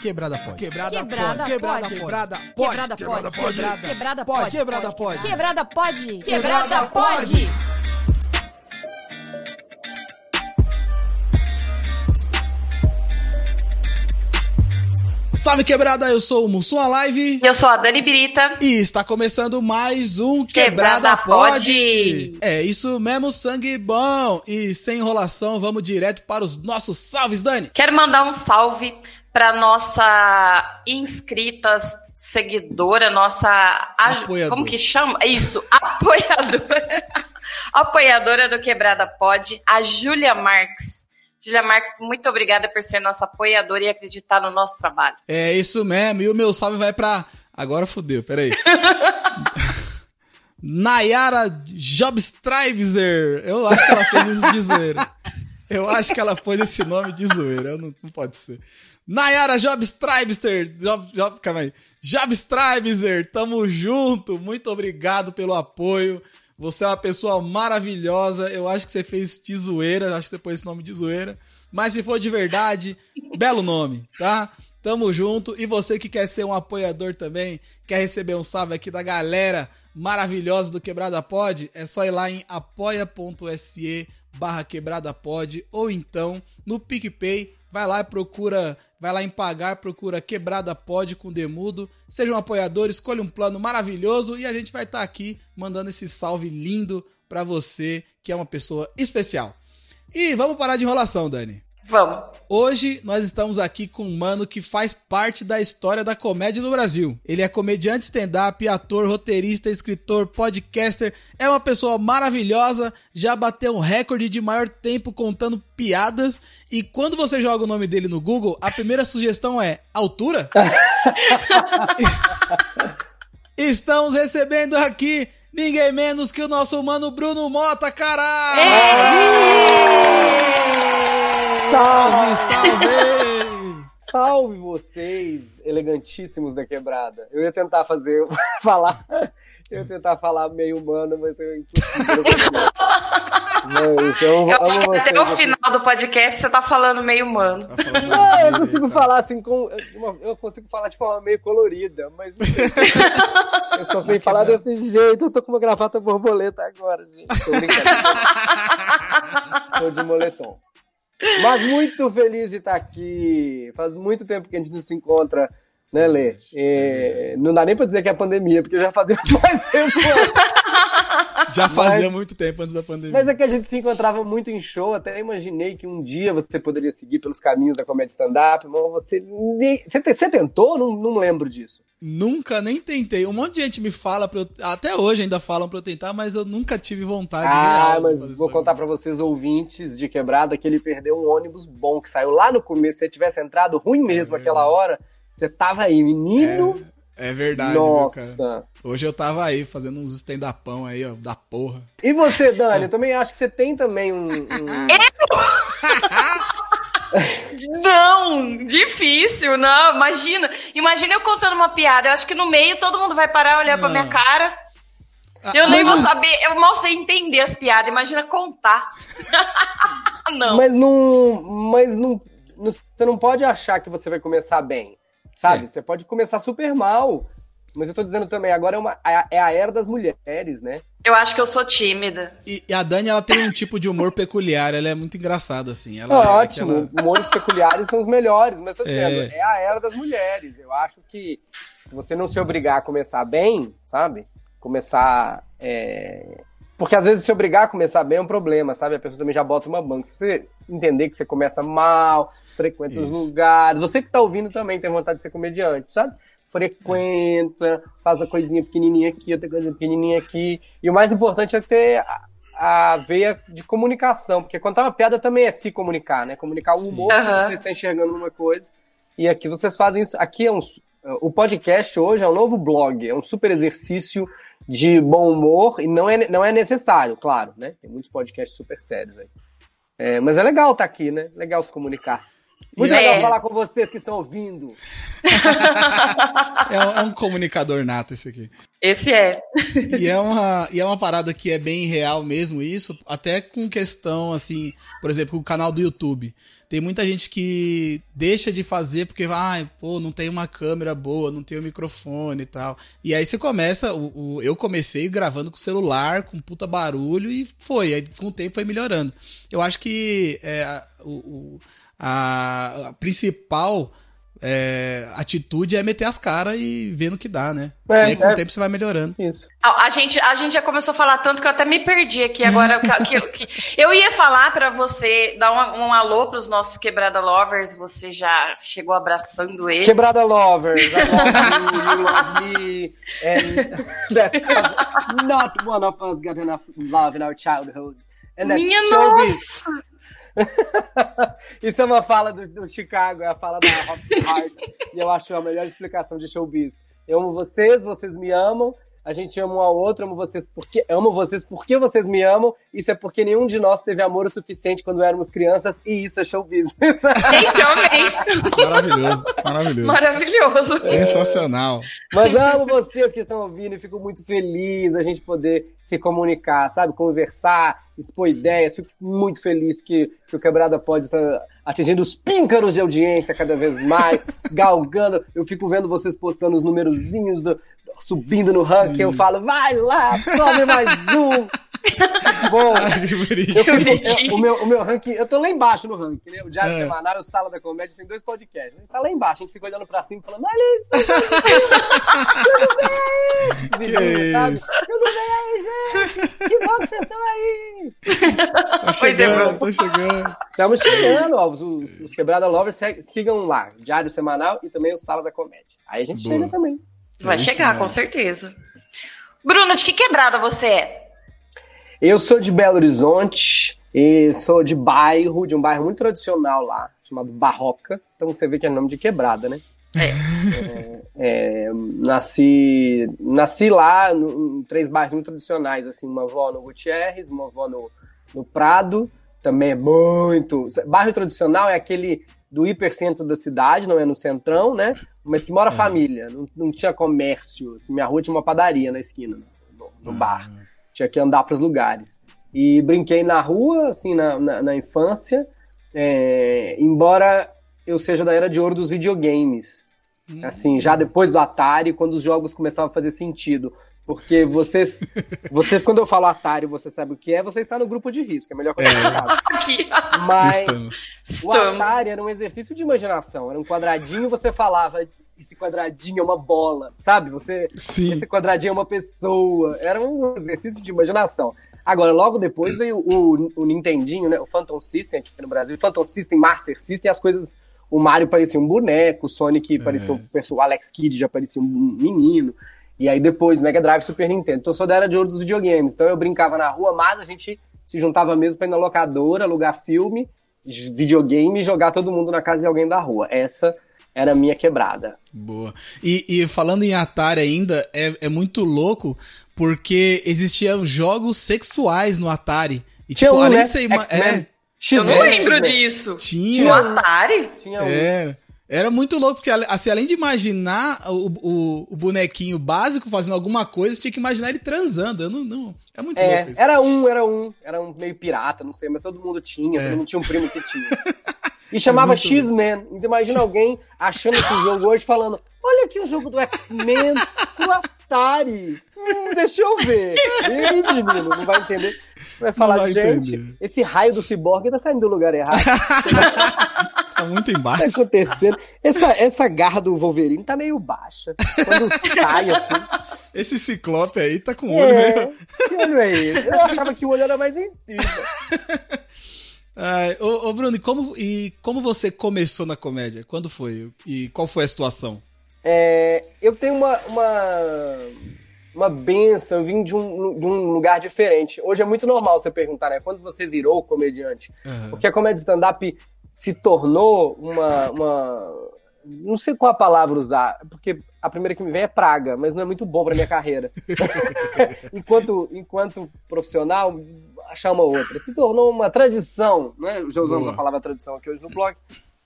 Quebrada pode. Quebrada Quebrada pode. Quebrada pode. Quebrada Quebrada pode. Quebrada pode. Quebrada Pode, pode. quebrada pode. Quebrada pode. Quebrada Quebrada pode. Salve quebrada, eu sou o Mussum Live E eu sou a Dani Birita. e está começando mais um Quebrada Quebrada, pode. Pode. É isso mesmo, sangue bom. E sem enrolação, vamos direto para os nossos salves, Dani. Quero mandar um salve para nossa inscrita, seguidora, nossa. Como que chama? Isso, apoiadora. apoiadora do Quebrada Pod, a Júlia Marques. Júlia Marques, muito obrigada por ser nossa apoiadora e acreditar no nosso trabalho. É isso mesmo, e o meu salve vai pra. Agora fudeu, peraí. Nayara Jobstriver. Eu acho que ela fez isso de zoeira. Eu acho que ela pôs esse nome de zoeira. Não, não pode ser. Nayara Jobstriver. Job, Job, calma aí. Jobstriver, tamo junto. Muito obrigado pelo apoio. Você é uma pessoa maravilhosa. Eu acho que você fez de zoeira. Acho que você pôs esse nome de zoeira. Mas se for de verdade, belo nome, tá? Tamo junto. E você que quer ser um apoiador também, quer receber um salve aqui da galera maravilhosa do Quebrada Pod, é só ir lá em apoia.se barra quebrada pod ou então no PicPay, vai lá e procura, vai lá em pagar, procura Quebrada Pod com Demudo, seja um apoiador, escolha um plano maravilhoso e a gente vai estar aqui mandando esse salve lindo pra você, que é uma pessoa especial. E vamos parar de enrolação, Dani. Vamos. Hoje nós estamos aqui com um mano que faz parte da história da comédia no Brasil. Ele é comediante stand-up, ator, roteirista, escritor, podcaster, é uma pessoa maravilhosa, já bateu um recorde de maior tempo contando piadas. E quando você joga o nome dele no Google, a primeira sugestão é altura? Estamos recebendo aqui ninguém menos que o nosso mano Bruno Mota, caralho! Salve, salve! Salve vocês, elegantíssimos da quebrada. Eu ia tentar fazer, falar, eu ia tentar falar meio humano, mas é impossível. Mas eu Eu amo acho que vocês. até o assim. final do podcast você tá falando meio humano. Tá falando Não, eu consigo tá? falar assim com. uma- Eu consigo falar de forma meio colorida, mas. eu só sei falar desse jeito. Eu tô com uma gravata borboleta agora, gente. Tô brincando. tô de moletom. Mas muito feliz de estar aqui. Faz muito tempo que a gente não se encontra, né, Lê? É, não dá nem pra dizer que é pandemia, porque já fazia mais tempo. Já fazia Mas- muito tempo antes da pandemia. Mas é que a gente se encontrava muito em show, até imaginei que um dia você poderia seguir pelos caminhos da comédia stand-up, mas você. Você, te- você tentou? Não, não lembro disso. Nunca nem tentei. Um monte de gente me fala pra eu. Até hoje ainda falam pra eu tentar, mas eu nunca tive vontade Ah, real mas vou contar pra vocês, ouvintes de Quebrada, que ele perdeu um ônibus bom, que saiu lá no começo. Se você tivesse entrado ruim mesmo aquela hora, você tava aí, menino. É verdade, viu, cara? Nossa. Hoje eu tava aí fazendo uns stand-upão aí, ó, da porra. E você, Dani? Eu também acho que você tem também um... um- Não, difícil, não. Imagina. Imagina eu contando uma piada. Eu acho que no meio todo mundo vai parar e olhar pra Não. minha cara. Eu nem vou saber, eu mal sei entender as piadas. Imagina contar. não. Mas não. Mas não- Você não pode achar que você vai começar bem. Sabe? É. Você pode começar super mal. Mas eu tô dizendo também, agora é, uma, é a era das mulheres, né? Eu acho que eu sou tímida. E, e a Dani, ela tem um tipo de humor peculiar, ela é muito engraçada, assim. Ela é Ótimo, aquela- humores peculiares são os melhores, mas tô dizendo, É. é. a era das mulheres. Eu acho que se você não se obrigar a começar bem, sabe? Começar. é, Porque às vezes se obrigar a começar bem é um problema, sabe? A pessoa também já bota uma banca. Se você entender que você começa mal, frequenta os lugares, você que tá ouvindo também tem vontade de ser comediante, sabe? Frequenta, faz uma coisinha pequenininha aqui, outra coisa pequenininha aqui. E o mais importante é ter a, a veia de comunicação, porque contar uma piada também é se comunicar, né? Comunicar o humor que você está enxergando numa coisa. E aqui vocês fazem isso. Aqui é um. O podcast hoje é um novo blog, é um super exercício de bom humor, e não é, não é necessário, claro, né? Tem muitos podcasts super sérios aí. É, mas é legal estar aqui, né? Legal se comunicar. Muito E legal é- falar com vocês que estão ouvindo. É, um- é um comunicador nato esse aqui. Esse é. E é, uma, e é uma parada que é bem real mesmo isso, até com questão, assim, por exemplo, o canal do YouTube. Tem muita gente que deixa de fazer porque, ai, pô, não tem uma câmera boa, não tem um microfone e tal. E aí você começa, o, o- eu comecei gravando com celular, com puta barulho e foi. Aí com o tempo foi melhorando. Eu acho que é, o, o- a, a principal é, atitude é meter as caras e ver no que dá, né? É, e aí com é. o tempo você vai melhorando. Isso. A, a gente, a gente já começou a falar tanto que eu até me perdi aqui agora. que- que- que- eu ia falar pra você, dar um, um alô pros nossos Quebrada Lovers, você já chegou abraçando eles. Quebrada lovers, I love you, you love me, and that's 'cause not one of us got enough love in our childhoods. And that's Minha nossa! Isso é uma fala do, do Chicago, é a fala da Rock Hard. e eu acho a melhor explicação de showbiz. Eu amo vocês, vocês me amam. A gente ama um ao outro, amo vocês porque amo vocês porque vocês me amam. Isso é porque nenhum de nós teve amor o suficiente quando éramos crianças e isso é show business. Gente, eu amei. Maravilhoso, maravilhoso. Maravilhoso. Sensacional. Mas amo vocês que estão ouvindo e fico muito feliz a gente poder se comunicar, sabe? Conversar, expor ideias. Fico muito feliz que, que o Quebrada pode estar atingindo os píncaros de audiência cada vez mais, galgando. Eu fico vendo vocês postando os numerozinhos do- subindo no ranking. Eu falo, vai lá, tome mais um. Bom, Ai, que eu eu- o, meu, o meu ranking, eu tô lá embaixo no ranking, né? O Diário É. Semanal e o Sala da Comédia tem dois podcasts. A gente tá lá embaixo, a gente fica olhando pra cima e falando, olha isso, tudo bem! Vizinho, sabe? isso. Tudo bem aí, gente? Que bom que vocês estão aí! Tá Pois é, chegando, Bruno. tá chegando. Estamos chegando, ó, os, os, os Quebrada Lovers, sigam lá, Diário Semanal e também o Sala da Comédia. Aí a gente Boa. chega também. Vai É chegar, mesmo. com certeza. Bruno, de que quebrada você é? Eu sou de Belo Horizonte e sou de bairro, de um bairro muito tradicional lá, chamado Barroca. Então você vê que é nome de quebrada, né? É, é, nasci, nasci lá em três bairros muito tradicionais, assim, uma avó no Gutierrez, uma avó no, no Prado, também é muito. Bairro tradicional é aquele do hipercentro da cidade, não é no centrão, né? Mas que mora família, não, não tinha comércio. Assim, minha rua tinha uma padaria na esquina, no, no bar. Tinha que andar para os lugares. E brinquei na rua, assim, na, na, na infância, é, embora eu seja da era de ouro dos videogames. Assim, já depois do Atari, quando os jogos começavam a fazer sentido. Porque vocês, vocês quando eu falo Atari, você sabe o que é, você está no grupo de risco, é melhor coisa que eu falo. Aqui. Mas Estamos. o Estamos. Atari era um exercício de imaginação. Era um quadradinho, você falava, esse quadradinho é uma bola, sabe? Você, Sim. esse quadradinho é uma pessoa. Era um exercício de imaginação. Agora, logo depois veio o, o Nintendinho, né? O Phantom System aqui no Brasil. Phantom System, Master System, as coisas. O Mario parecia um boneco, o Sonic parecia um perso- o Alex Kidd já parecia um menino. E aí depois, Mega Drive, Super Nintendo. Então eu sou da era de ouro dos videogames. Então eu brincava na rua, mas a gente se juntava mesmo pra ir na locadora, alugar filme, videogame e jogar todo mundo na casa de alguém da rua. Essa era a minha quebrada. Boa. E, e falando em Atari ainda, é, é muito louco porque existiam jogos sexuais no Atari. E, Tinha tipo, um, além né? de ser é, Eu não lembro disso. Tinha. No Atari? Tinha um. Era. Era muito louco, porque assim, além de imaginar o, o, o bonequinho básico fazendo alguma coisa, tinha que imaginar ele transando. Eu não, não. É muito É, louco isso. era um, era um, era um meio pirata, não sei, mas todo mundo tinha, É. todo mundo tinha um primo que tinha. E chamava X-Men. Então imagina alguém achando esse jogo hoje falando: olha aqui o jogo do X-Men no Atari. Hum, deixa eu ver. Ih, menino, não vai entender. Vai falar, vai gente, entender. esse raio do ciborgue tá saindo do lugar errado. Tá muito O que tá embaixo. acontecendo? Essa, essa garra do Wolverine tá meio baixa. Quando sai assim. Esse ciclope aí tá com o olho É, mesmo. que olho é esse? Eu achava que o olho era mais em cima. Ai, ô, ô, Bruno, e como, e como você começou na comédia? Quando foi? E qual foi a situação? É, eu tenho uma, uma, uma benção, eu vim de um, de um lugar diferente. Hoje é muito normal você perguntar, né? Quando você virou comediante? Aham. Porque a comédia stand-up se tornou uma, uma. Não sei qual a palavra usar, porque a primeira que me vem é praga, mas não é muito bom pra minha carreira. enquanto, enquanto profissional, achar uma outra. Se tornou uma tradição, né? Já usamos Boa. a palavra tradição aqui hoje no blog.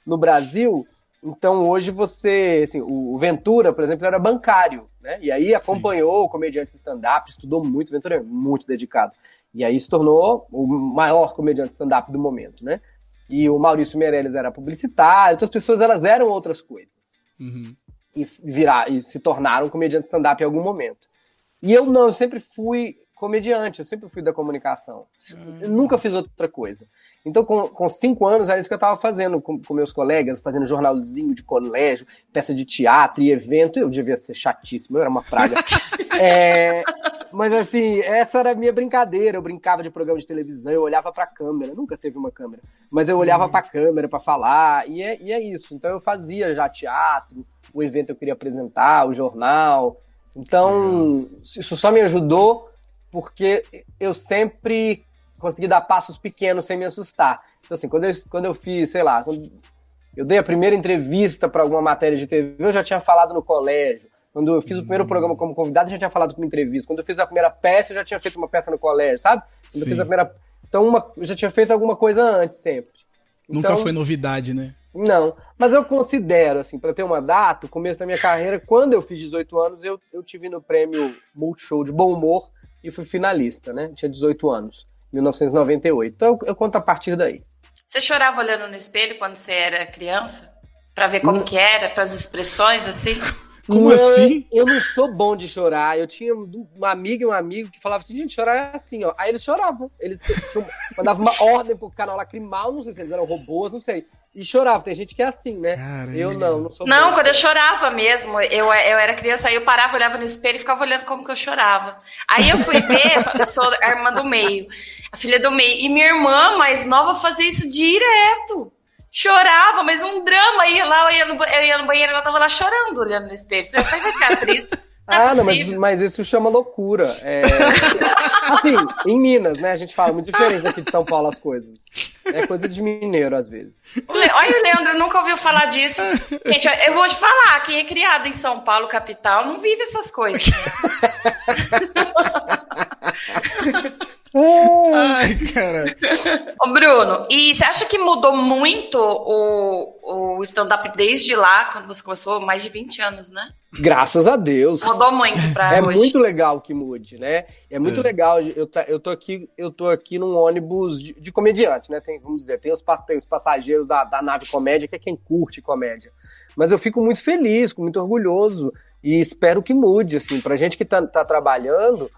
no Brasil, então hoje você, assim, o Ventura, por exemplo, era bancário, né? E aí acompanhou Sim. o comediante stand-up, estudou muito, Ventura é muito dedicado. E aí se tornou o maior comediante stand-up do momento, né? E o Maurício Meirelles era publicitário, outras pessoas elas eram outras coisas. Uhum. E, virar, e se tornaram comediante stand-up em algum momento. E eu não, eu sempre fui comediante, eu sempre fui da comunicação. Nunca fiz outra coisa. Então, com, com cinco anos, era isso que eu estava fazendo com, com, meus colegas, fazendo jornalzinho de colégio, peça de teatro e evento. Eu devia ser chatíssimo, eu era uma praga. é, mas, assim, essa era a minha brincadeira. Eu brincava de programa de televisão, eu olhava para a câmera. Nunca teve uma câmera, mas eu olhava para a câmera para falar. E é, e é isso. Então, eu fazia já teatro, o evento eu queria apresentar, o jornal. Então, isso só me ajudou porque eu sempre consegui dar passos pequenos sem me assustar. Então, assim, quando eu, quando eu fiz, sei lá, eu dei a primeira entrevista para alguma matéria de TV, eu já tinha falado no colégio. Quando eu fiz o primeiro programa como convidado, eu já tinha falado com entrevista. Quando eu fiz a primeira peça, eu já tinha feito uma peça no colégio, sabe? Quando eu fiz a primeira. Então, uma... eu já tinha feito alguma coisa antes, sempre. Nunca então, foi novidade, né? Não, mas eu considero, assim, para ter uma data, o começo da minha carreira, quando eu fiz 18 anos, eu, eu tive no prêmio Multishow de Bom Humor e fui finalista, né? Tinha 18 anos, 1998. Então eu conto a partir daí. Você chorava olhando no espelho quando você era criança? Para ver como não. que era, para as expressões assim? Como não, assim? Eu, não sou bom de chorar. Eu tinha uma amiga e um amigo que falavam assim, gente, chorar é assim, ó. Aí eles choravam. Eles tinham, mandavam uma ordem pro canal lacrimal, não sei se eles eram robôs, não sei. E choravam. Tem gente que é assim, né? Caramba. Eu não, não sou Não, quando eu chorava mesmo, eu, eu era criança, aí eu parava, olhava no espelho e ficava olhando como que eu chorava. Aí eu fui ver, eu sou a irmã do meio, a filha do meio. E minha irmã mais nova fazia isso direto chorava, mas um drama. Ia lá, eu ia no, eu ia no banheiro, ela tava lá chorando, olhando no espelho. Falei, você vai ficar atriz? Não é ah, não, mas, mas, isso chama loucura. É... assim, em Minas, né? A gente fala muito diferente aqui de São Paulo as coisas. É coisa de mineiro, às vezes. Olha, o Leandro nunca ouviu falar disso. Gente, eu vou te falar, quem é criado em São Paulo, capital, não vive essas coisas. Ai, cara. Ô, Bruno, e você acha que mudou muito o, o stand-up desde lá, quando você começou? Mais de 20 anos, né? Graças a Deus. Mudou muito pra É hoje. muito legal que mude, né? É muito é. legal. Eu, eu, tô aqui, eu tô aqui num ônibus de, de comediante, né? Tem, vamos dizer, tem os, tem os passageiros da, da nave comédia, que é quem curte comédia. Mas eu fico muito feliz, muito orgulhoso e espero que mude, assim. Pra gente que tá, tá trabalhando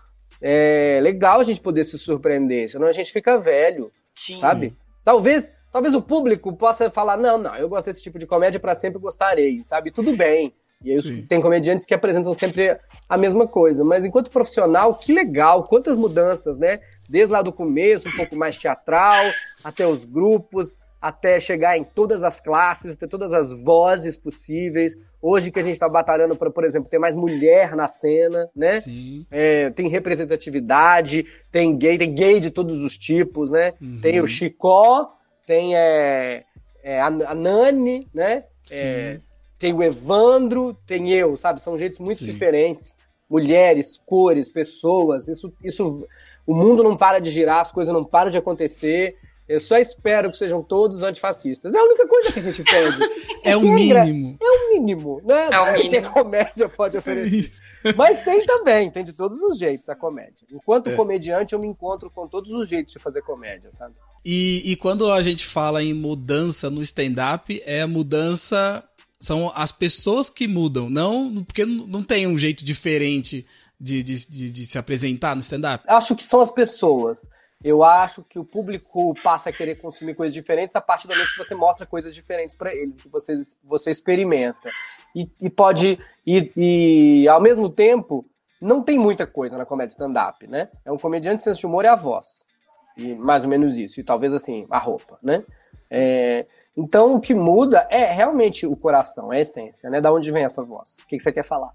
é legal a gente poder se surpreender, senão a gente fica velho, Sim. sabe? Talvez, talvez o público possa falar, não, não, eu gosto desse tipo de comédia para sempre gostarei, sabe? Tudo bem. E aí tem comediantes que apresentam sempre a mesma coisa, mas enquanto profissional, que legal, quantas mudanças, né? Desde lá do começo, um pouco mais teatral, até os grupos, até chegar em todas as classes, ter todas as vozes possíveis. Hoje que a gente está batalhando para, por exemplo, ter mais mulher na cena, né? Sim. É, tem representatividade, tem gay, tem gay de todos os tipos, né? Uhum. Tem o Chicó, tem é, é, a, a, Nani, né? É, tem o Evandro, tem eu, sabe? São jeitos muito Sim. diferentes. Mulheres, cores, pessoas, isso, isso. O mundo não para de girar, as coisas não param de acontecer. Eu só espero que sejam todos antifascistas. É a única coisa que a gente pede. é o mínimo. É o mínimo, né? É o mínimo. Que a comédia pode oferecer. É Mas tem também, tem de todos os jeitos a comédia. Enquanto é. comediante, eu me encontro com todos os jeitos de fazer comédia, sabe? E, e quando a gente fala em mudança no stand-up, é a mudança. São as pessoas que mudam, não. Porque não tem um jeito diferente de, de, de, de se apresentar no stand-up? Acho que são as pessoas. Eu acho que o público passa a querer consumir coisas diferentes a partir do momento que você mostra coisas diferentes para eles, que você, você experimenta. E, e pode. E, e, ao mesmo tempo, não tem muita coisa na comédia stand-up, né? É um comediante, senso de humor e a voz. E mais ou menos isso. E talvez assim, a roupa, né? É, então o que muda é realmente o coração, a essência, né? Da onde vem essa voz? O que, que você quer falar?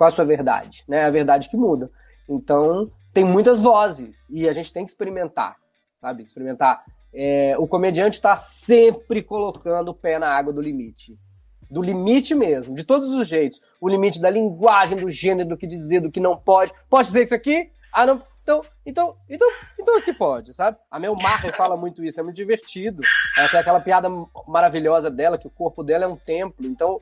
Qual a sua verdade? Né? A verdade que muda. Então, tem muitas vozes e a gente tem que experimentar, sabe? Experimentar. É, o comediante está sempre colocando o pé na água do limite. Do limite mesmo, de todos os jeitos. O limite da linguagem, do gênero, do que dizer, do que não pode. Pode dizer isso aqui? Ah, não. Então, Então, então, então aqui pode, sabe? A Mel Marley fala muito isso, é muito divertido. Ela tem aquela piada maravilhosa dela, que o corpo dela é um templo. Então,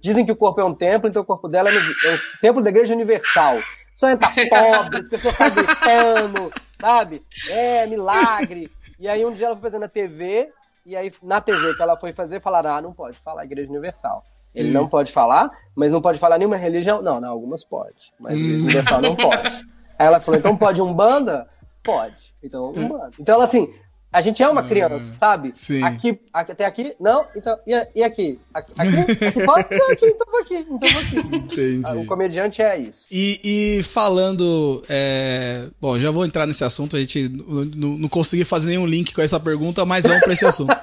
dizem que o corpo é um templo, então o corpo dela é um templo da Igreja Universal. Só entra pobre, as pessoas estão gritando, sabe? É, milagre. E aí um dia ela foi fazer na TV, e aí na TV que ela foi fazer, falaram, ah, não pode falar Igreja Universal. Ele hum. não pode falar, mas não pode falar nenhuma religião. Não, não, algumas pode, mas Igreja. Universal não pode. Aí ela falou, então pode Umbanda? Pode. Então, Umbanda. Então, ela assim, a gente é uma criança, hum, sabe? Sim. Aqui, até aqui, não, então, e, e aqui? Aqui? Aqui? aqui pode? Não, aqui, então vou aqui, então vou aqui. Entendi. O comediante é isso. E, e falando, é... bom, já vou entrar nesse assunto, a gente não, não consegui fazer nenhum link com essa pergunta, mas vamos para esse assunto.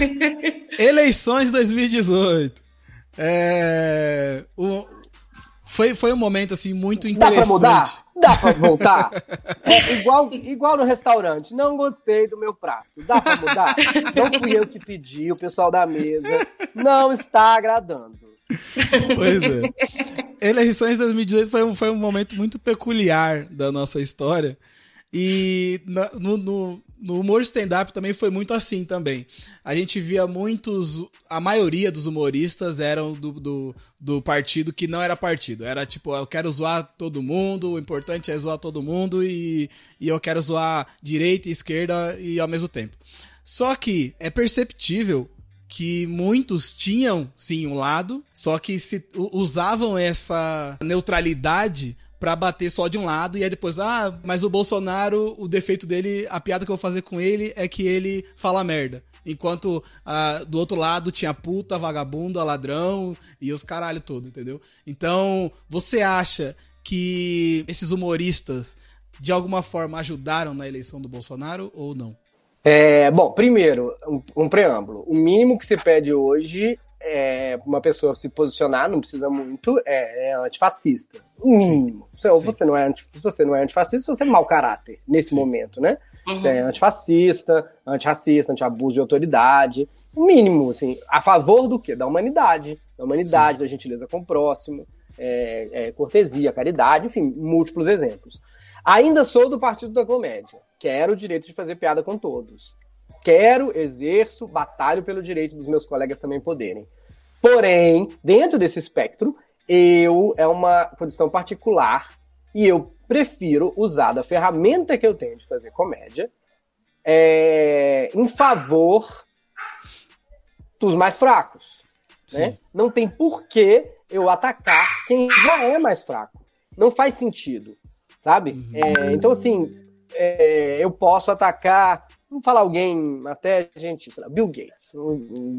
Eleições 2018. É... O... Foi, foi um momento, assim, muito interessante. Dá pra mudar? Dá pra voltar? É igual, igual no restaurante. Não gostei do meu prato. Dá pra mudar? Não fui eu que pedi, o pessoal da mesa. Não está agradando. Pois é. Eleições de 2018 foi um, foi um momento muito peculiar da nossa história. E no, no, no humor stand-up também foi muito assim também. A gente via muitos. A maioria dos humoristas eram do, do, do, partido que não era partido. Era tipo, eu quero zoar todo mundo, o importante é zoar todo mundo e, e eu quero zoar direita e esquerda e ao mesmo tempo. Só que é perceptível que muitos tinham sim um lado, só que se usavam essa neutralidade pra bater só de um lado, e aí depois, ah, mas o Bolsonaro, o defeito dele, a piada que eu vou fazer com ele é que ele fala merda. Enquanto ah, do outro lado tinha puta, vagabunda, ladrão e os caralho todo, entendeu? Então, você acha que esses humoristas de alguma forma ajudaram na eleição do Bolsonaro ou não? É, bom, primeiro, um, um preâmbulo. O mínimo que se pede hoje é, uma pessoa se posicionar, não precisa muito, é, é antifascista. Mínimo. Se você, não é anti, você não é antifascista, você é mau caráter nesse Sim. momento, né? Uhum. É antifascista, antirracista, antiabuso de autoridade. O mínimo, assim, a favor do quê? Da humanidade. Da humanidade, Sim. da gentileza com o próximo, é, é, cortesia, caridade, enfim, múltiplos exemplos. Ainda sou do Partido da Comédia. Quero o direito de fazer piada com todos quero, exerço, batalho pelo direito dos meus colegas também poderem. Porém, dentro desse espectro, eu é uma condição particular e eu prefiro usar da ferramenta que eu tenho de fazer comédia é, em favor dos mais fracos. Né? Não tem porquê eu atacar quem já é mais fraco. Não faz sentido, sabe? Uhum. É, então, assim, é, eu posso atacar Vamos falar alguém, até gente, lá, Bill Gates.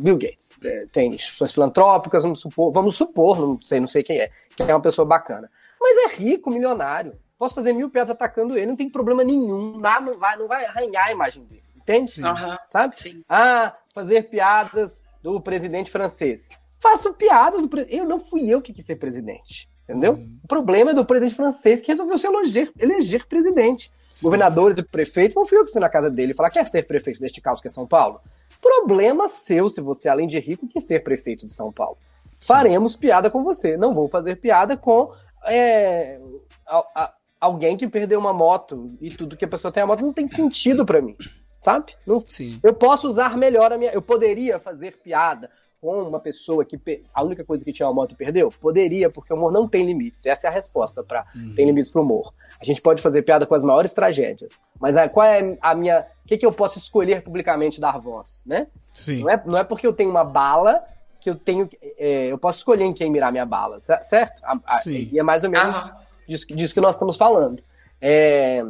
Bill Gates é, tem instituições filantrópicas, vamos supor, vamos supor, não sei, não sei quem é, que é uma pessoa bacana. Mas é rico, milionário. Posso fazer mil piadas atacando ele, não tem problema nenhum. Nada não vai, não vai arranhar a imagem dele. Entende? Uhum. Sabe? Sim. Ah, fazer piadas do presidente francês. Faço piadas do presidente. Eu não fui eu que quis ser presidente. Entendeu? Uhum. O problema é do presidente francês que resolveu se eleger, eleger presidente. Sim. Governadores e prefeitos não fui eu que fui na casa dele e falar: quer ser prefeito deste caos que é São Paulo? Problema seu se você, além de rico, quer ser prefeito de São Paulo. Sim. Faremos piada com você. Não vou fazer piada com é, a, a, alguém que perdeu uma moto e tudo que a pessoa tem a moto não tem sentido para mim. Sabe? Não, Sim. Eu posso usar melhor a minha. Eu poderia fazer piada com uma pessoa que a única coisa que tinha uma moto e perdeu? Poderia, porque o humor não tem limites. Essa é a resposta para uhum. tem limites pro humor. A gente pode fazer piada com as maiores tragédias, mas a, qual é a minha, o que, que eu posso escolher publicamente dar voz, né? Sim. Não é, não é porque eu tenho uma bala que eu tenho, é, eu posso escolher em quem mirar minha bala, certo? A, a, Sim. E é mais ou menos disso, disso que nós estamos falando. É,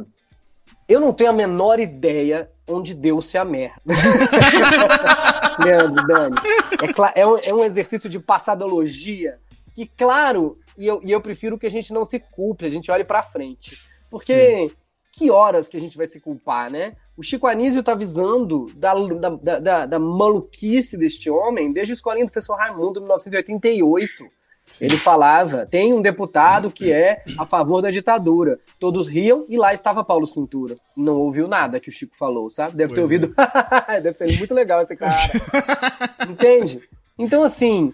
eu não tenho a menor ideia onde deu-se a merda. Leandro, Dani. É, é, um, é, um, exercício de passadologia que, claro, e eu, e eu prefiro que a gente não se culpe, a gente olhe pra frente. Porque Sim. que horas que a gente vai se culpar, né? O Chico Anísio tá avisando da, da, da, da maluquice deste homem desde a escolinha do professor Raimundo, em 1988. Sim. Ele falava: tem um deputado que é a favor da ditadura. Todos riam e lá estava Paulo Cintura. Não ouviu nada que o Chico falou, sabe? Deve pois ter ouvido. É. Deve ser muito legal esse cara. Entende? Então, assim,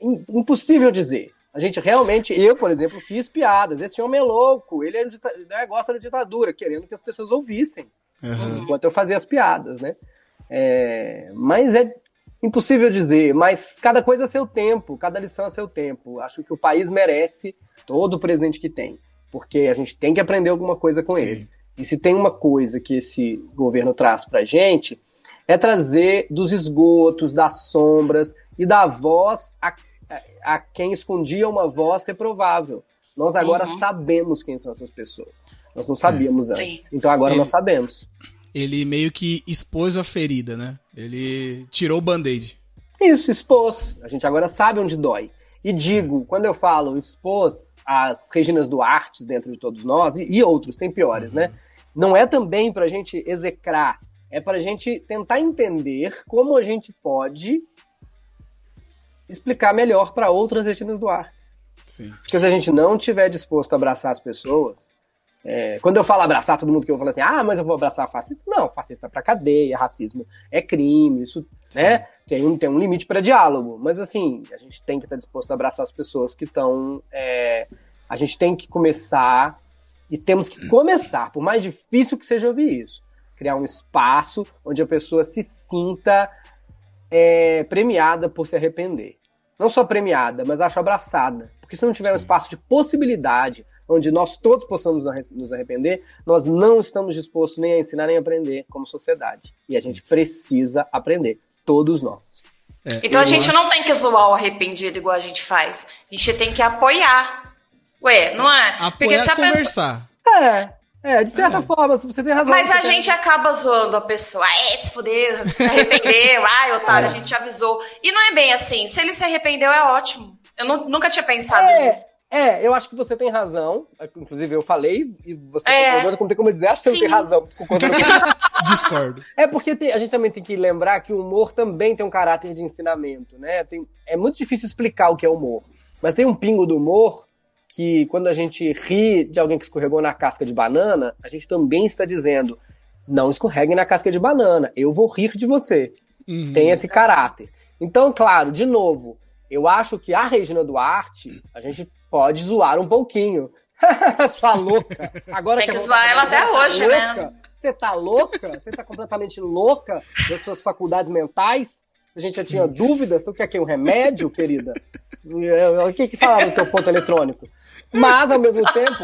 impossível dizer. A gente realmente, eu, por exemplo, fiz piadas. Esse homem é louco, ele é, né, gosta da ditadura, querendo que as pessoas ouvissem. Uhum. Enquanto eu fazia as piadas, né? É, mas é impossível dizer, mas cada coisa é seu tempo, cada lição é seu tempo. Acho que o país merece todo o presente que tem, porque a gente tem que aprender alguma coisa com Sim. ele. E se tem uma coisa que esse governo traz pra gente, é trazer dos esgotos, das sombras e da voz a, a, a quem escondia uma voz reprovável. Nós agora uhum. sabemos quem são essas pessoas. Nós não sabíamos é. antes. Sim. Então agora ele, nós sabemos. Ele meio que expôs a ferida, né? Ele tirou o band-aid. Isso, expôs. A gente agora sabe onde dói. E digo, quando eu falo expôs as Reginas Duarte dentro de todos nós, e, e outros, tem piores, né? uhum. né? Não é também pra gente execrar, é pra gente tentar entender como a gente pode explicar melhor para outras Reginas Duarte. Sim. Porque se a gente não tiver disposto a abraçar as pessoas, é, quando eu falo abraçar todo mundo que eu falo assim, ah, mas eu vou abraçar fascista. Não, fascista é pra cadeia, racismo é crime, isso, Sim. né? Tem um, tem um limite para diálogo. Mas assim, a gente tem que estar disposto a abraçar as pessoas que estão. É, a gente tem que começar, e temos que começar, por mais difícil que seja ouvir isso, criar um espaço onde a pessoa se sinta é, premiada por se arrepender. Não só premiada, mas acho abraçada. Porque se não tiver Sim. um espaço de possibilidade, onde nós todos possamos nos arrepender, nós não estamos dispostos nem a ensinar nem a aprender como sociedade. E a gente precisa aprender, todos nós. É, então a gente acho... não tem que zoar o arrependido igual a gente faz. A gente tem que apoiar. Ué, não é? Apoiar Porque se a conversar. Pessoa... É. É, de certa é. forma, você tem razão. Mas a gente acaba zoando a pessoa. Ah, é, se fudeu, se arrependeu. Ai, otário, é. a gente te avisou. E não é bem assim. Se ele se arrependeu, é ótimo. Eu não, nunca tinha pensado é, nisso. É, eu acho que você tem razão. Inclusive, eu falei e você é. concordando, como tem como dizer, acho que você Sim. não tem razão. Discordo. É porque tem, a gente também tem que lembrar que o humor também tem um caráter de ensinamento, né? Tem, é muito difícil explicar o que é humor. Mas tem um pingo do humor que, quando a gente ri de alguém que escorregou na casca de banana, a gente também está dizendo: não escorregue na casca de banana, eu vou rir de você. Uhum. Tem esse caráter. Então, claro, de novo, eu acho que a Regina Duarte, a gente pode zoar um pouquinho. Sua louca. Agora Tem que, que zoar ela até tá hoje, né? Você tá louca? Você tá completamente louca das suas faculdades mentais? A gente já tinha dúvidas. Você quer que um remédio, querida? O que que falaram no teu ponto eletrônico? Mas, ao mesmo tempo...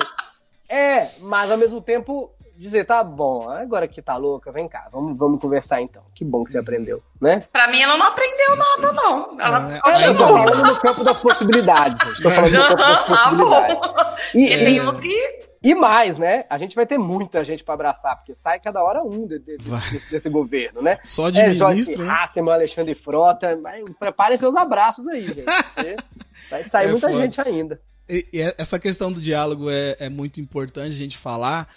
É, mas ao mesmo tempo dizer, tá bom, agora que tá louca, vem cá, vamos, vamos conversar então. Que bom que você aprendeu, né? Pra mim, ela não aprendeu nada, não. Ela é, continua. Eu tô falando no campo das possibilidades. Tô falando no campo das possibilidades. E, e tem uns que e mais, né? A gente vai ter muita gente para abraçar, porque sai cada hora um de, de, desse, desse, governo, né? Só de é, ministro, Joyce Hasselman, Alexandre Frota. Preparem seus abraços aí, gente. vai sair é muita foda. gente ainda. E, e, essa questão do diálogo é, é muito importante a gente falar,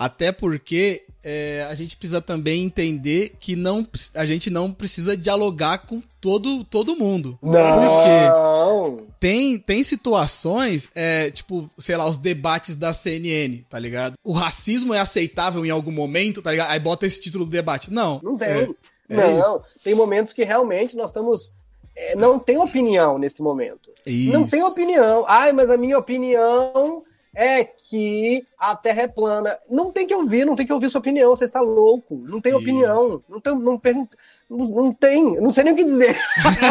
até porque é, a gente precisa também entender que não, a gente não precisa dialogar com todo, todo mundo. Não! Porque tem, tem situações, é, tipo, sei lá, os debates da CNN, tá ligado? O racismo é aceitável em algum momento, tá ligado? Aí bota esse título do debate. Não. Não tem. É, é não, isso. tem momentos que realmente nós estamos. É, não tem opinião nesse momento. Isso. Não tem opinião. Ai, mas a minha opinião é que a Terra é plana. Não tem que ouvir, não tem que ouvir sua opinião, você está louco. Não tem Isso. opinião. Não tem, não, pergunta, não, não, tem, não sei nem o que dizer.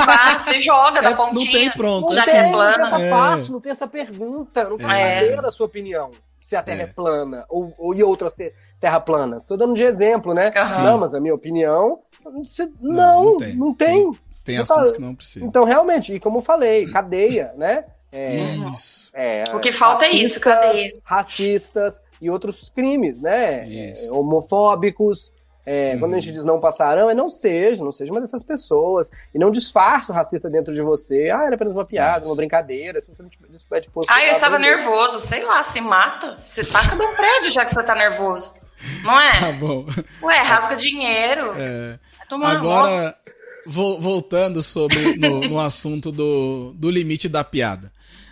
Ah, se joga da é, pontinha. Não tem pronto. Não já tem, é plana. Não tem essa é. parte, não tem essa pergunta, não tem é. a sua opinião. Se a Terra é, é plana ou, ou e outras te, terra planas. Estou dando de exemplo, né? Uhum. Não, mas a minha opinião. Você, não, não, não, tem. Não tem. Tem, tem assuntos que não precisam. Então, realmente, e como eu falei, cadeia, né? É, isso. É, o que falta racistas, é isso, cadê? Racistas e outros crimes, né? É, homofóbicos. É, Quando a gente diz não passarão, é não seja, não seja uma dessas pessoas. E não disfarce o racista dentro de você. Ah, era apenas uma piada, uma brincadeira. Se você não tiver disposto Ah, eu estava nervoso. Sei lá, se mata. Você taca no prédio já que você tá nervoso. Não é? Tá bom. Ué, rasga dinheiro. É. Agora, voltando sobre no, no assunto do, do limite da piada.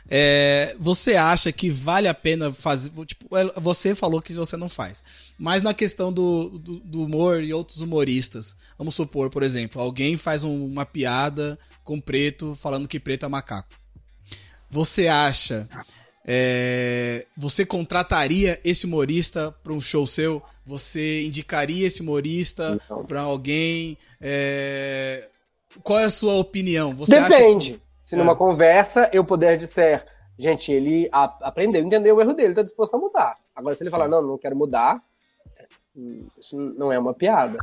É, você acha que vale a pena fazer. Tipo, é, você falou que você não faz. Mas na questão do, do, do humor e outros humoristas, vamos supor, por exemplo, alguém faz um, uma piada com preto falando que preto é macaco. você acha é, você contrataria esse humorista para um show seu? Você indicaria esse humorista para alguém? É, qual é a sua opinião? Você Depende. Se numa é. conversa eu puder dizer, gente, ele aprendeu, entendeu o erro dele, está disposto a mudar. Agora, se ele Sim. falar, não, não quero mudar, isso não é uma piada.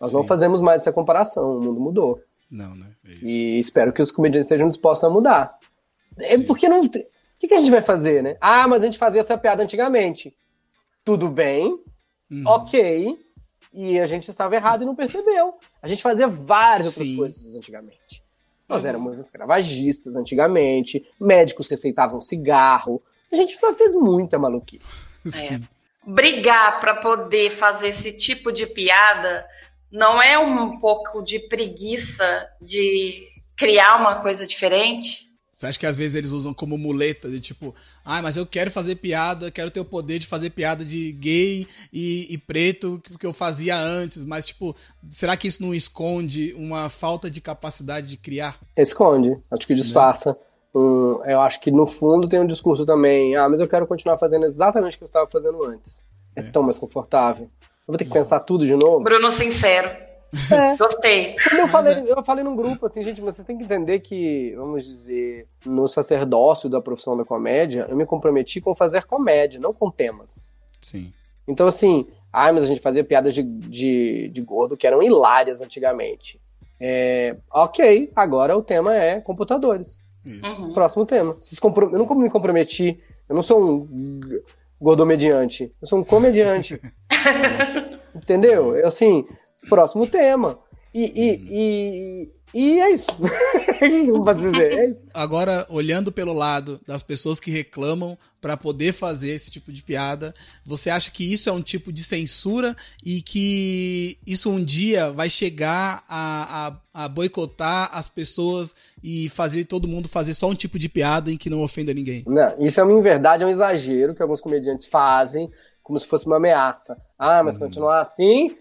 Nós Sim. não fazemos mais essa comparação, o mundo mudou. Não, né? É e espero que os comediantes estejam dispostos a mudar. É porque não. O que, que, a gente vai fazer, né? Ah, mas a gente fazia essa piada antigamente. Tudo bem, uhum. ok. E a gente estava errado e não percebeu. A gente fazia várias outras Sim. coisas antigamente. Nós uhum. éramos escravagistas antigamente, médicos receitavam cigarro. A gente fez muita maluquice. É. Brigar para poder fazer esse tipo de piada não é um pouco de preguiça de criar uma coisa diferente? Você acha que às vezes eles usam como muleta de tipo, ah, mas eu quero fazer piada, quero ter o poder de fazer piada de gay e, e preto que eu fazia antes, mas tipo, será que isso não esconde uma falta de capacidade de criar? Esconde, acho que disfarça. Um, eu acho que no fundo tem um discurso também, ah, mas eu quero continuar fazendo exatamente o que eu estava fazendo antes. É, é. tão mais confortável. Eu vou ter que pensar tudo de novo. Bruno Sincero. É. Gostei. Quando eu falei, eu falei num grupo assim, gente, mas vocês têm que entender que, vamos dizer, no sacerdócio da profissão da comédia, eu me comprometi com fazer comédia, não com temas. Sim. Então, assim, ai, mas a gente fazia piadas de, de, de gordo que eram hilárias antigamente. É, ok, agora o tema é computadores. Uhum. Próximo tema. Eu não me comprometi, eu não sou um gordomediante, eu sou um comediante. Entendeu? Eu, assim, próximo tema. E, e, e, e é isso. Dizer, é isso. Agora, olhando pelo lado das pessoas que reclamam para poder fazer esse tipo de piada, você acha que isso é um tipo de censura e que isso um dia vai chegar a, a, a boicotar as pessoas e fazer todo mundo fazer só um tipo de piada em que não ofenda ninguém? Não, isso é uma verdade, é um exagero que alguns comediantes fazem como se fosse uma ameaça. Ah, mas hum. continuar assim,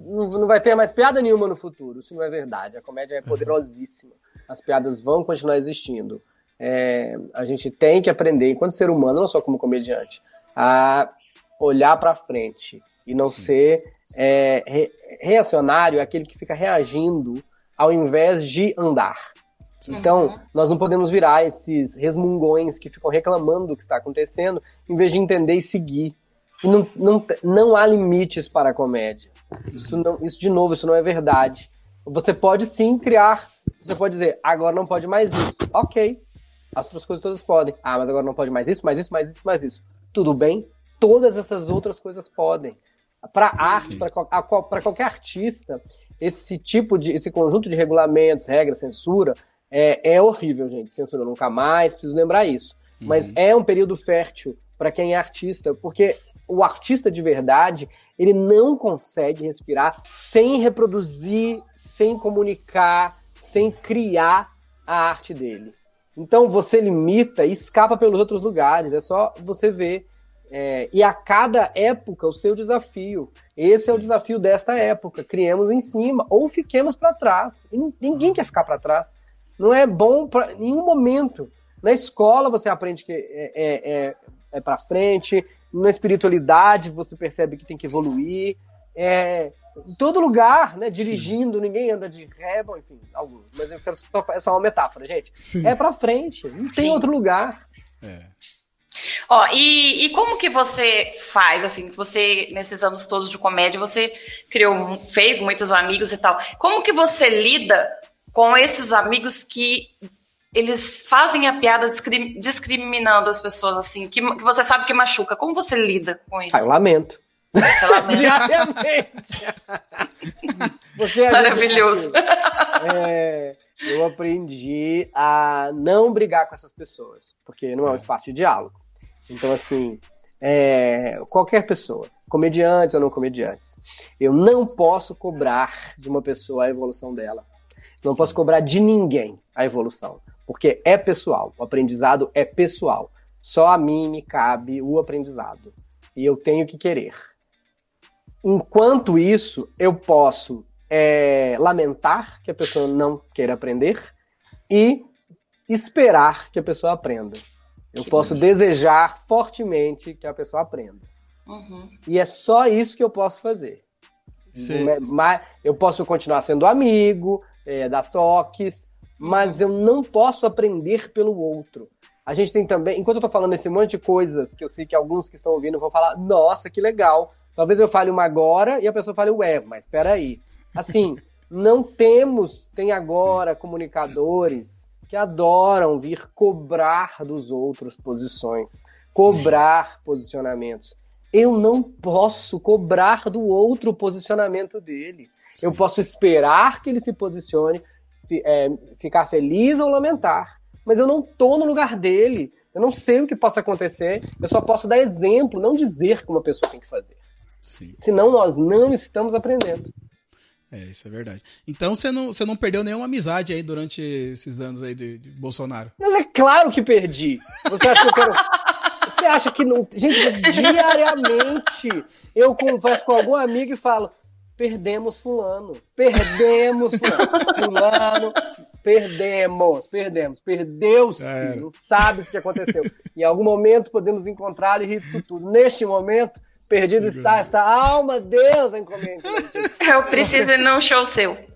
não vai ter mais piada nenhuma no futuro. Isso não é verdade. A comédia é poderosíssima. As piadas vão continuar existindo. É, a gente tem que aprender, enquanto ser humano, não só como comediante, a olhar para frente e não Sim. ser é, re, reacionário, aquele que fica reagindo ao invés de andar. Então, uhum. nós não podemos virar esses resmungões que ficam reclamando do que está acontecendo, em vez de entender e seguir. E não, não, não há limites para a comédia. Isso, não, isso, de novo, isso não é verdade. Você pode sim criar. Você pode dizer, agora não pode mais isso. Ok. As outras coisas todas podem. Ah, mas agora não pode mais isso, mais isso, mais isso, mais isso. Tudo bem? Todas essas outras coisas podem. Para arte, para qualquer artista, esse tipo de. esse conjunto de regulamentos, regras, censura, é, é horrível, gente. Censura nunca mais, preciso lembrar isso. Uhum. Mas é um período fértil para quem é artista, porque o artista de verdade, ele não consegue respirar sem reproduzir, sem comunicar, sem criar a arte dele. Então você limita e escapa pelos outros lugares, é só você ver. É, e a cada época o seu desafio. Esse é o desafio desta época. Criemos em cima ou fiquemos para trás. E ninguém quer ficar para trás. Não é bom para nenhum momento. Na escola você aprende que é, é, é, é para frente, na espiritualidade você percebe que tem que evoluir. É, em todo lugar, né? Dirigindo, Sim. ninguém anda de ré, bom, enfim, alguns. Mas eu quero só, é só uma metáfora, gente. Sim. É pra frente, não tem Sim. outro lugar. É. Ó, e, e como que você faz, assim, você, nesses anos todos de comédia, você criou, fez muitos amigos e tal. Como que você lida com esses amigos que eles fazem a piada discriminando as pessoas, assim, que, que você sabe que machuca. Como você lida com isso? Ah, eu lamento. Você lamenta. Diariamente. você é Maravilhoso. É, eu aprendi a não brigar com essas pessoas, porque não é um espaço de diálogo. Então, assim, é, qualquer pessoa, comediantes ou não comediantes, eu não posso cobrar de uma pessoa a evolução dela. Não Sim. posso cobrar de ninguém a evolução. Porque é pessoal. O aprendizado é pessoal. Só a mim me cabe o aprendizado. E eu tenho que querer. Enquanto isso, eu posso é, lamentar que a pessoa não queira aprender e esperar que a pessoa aprenda. Eu que posso desejar fortemente que a pessoa aprenda. Uhum. E é só isso que eu posso fazer. Mas eu posso continuar sendo amigo, é, dar toques, mas eu não posso aprender pelo outro. A gente tem também, enquanto eu tô falando esse monte de coisas que eu sei que alguns que estão ouvindo vão falar, nossa, que legal. Talvez eu fale uma agora e a pessoa fale, ué, mas espera aí. Assim, não temos, tem agora Sim. comunicadores que adoram vir cobrar dos outros posições, cobrar Sim. posicionamentos. Eu não posso cobrar do outro o posicionamento dele. Sim. Eu posso esperar que ele se posicione, é, ficar feliz ou lamentar. Mas eu não tô no lugar dele. Eu não sei o que possa acontecer. Eu só posso dar exemplo, não dizer como a pessoa tem que fazer. Sim. Senão nós não estamos aprendendo. É, isso é verdade. Então você não, você não perdeu nenhuma amizade aí durante esses anos aí de, de Bolsonaro? Mas é claro que perdi. Você acha que eu quero. Você acha que não. Gente, diariamente eu converso com algum amigo e falo: perdemos fulano, perdemos fulano, fulano perdemos, perdemos, perdeu-se, não sabe o que aconteceu. em algum momento podemos encontrá-lo e rir disso tudo. Neste momento, perdido Sim, está esta alma, Deus encomende. Eu preciso ir num show seu. É,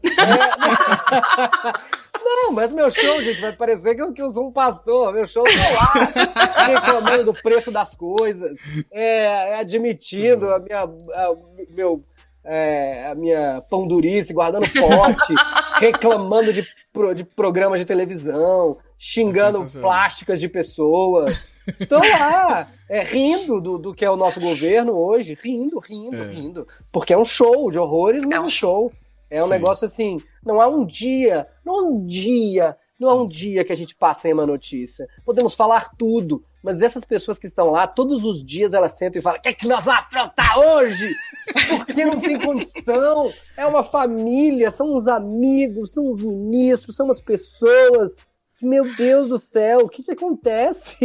não, mas meu show, gente, vai parecer que eu, que eu sou um pastor. Meu show tá lá, reclamando do preço das coisas, é, admitindo a minha, a, meu é, a minha pão durice, guardando pote, reclamando de, de programas de televisão, xingando plásticas de pessoas. Estou lá, é, rindo do, do que é o nosso governo hoje, rindo, rindo, é. rindo. Porque é um show de horrores, mas é um show. É um Sim. negócio assim, não há um dia, não há um dia, não há um dia que a gente passe sem uma notícia. Podemos falar tudo, mas essas pessoas que estão lá, todos os dias elas sentam e falam: o que é que nós vamos aprontar hoje? Porque não tem condição. É uma família, são os amigos, são os ministros, são as pessoas. Meu Deus do céu, o que, que acontece?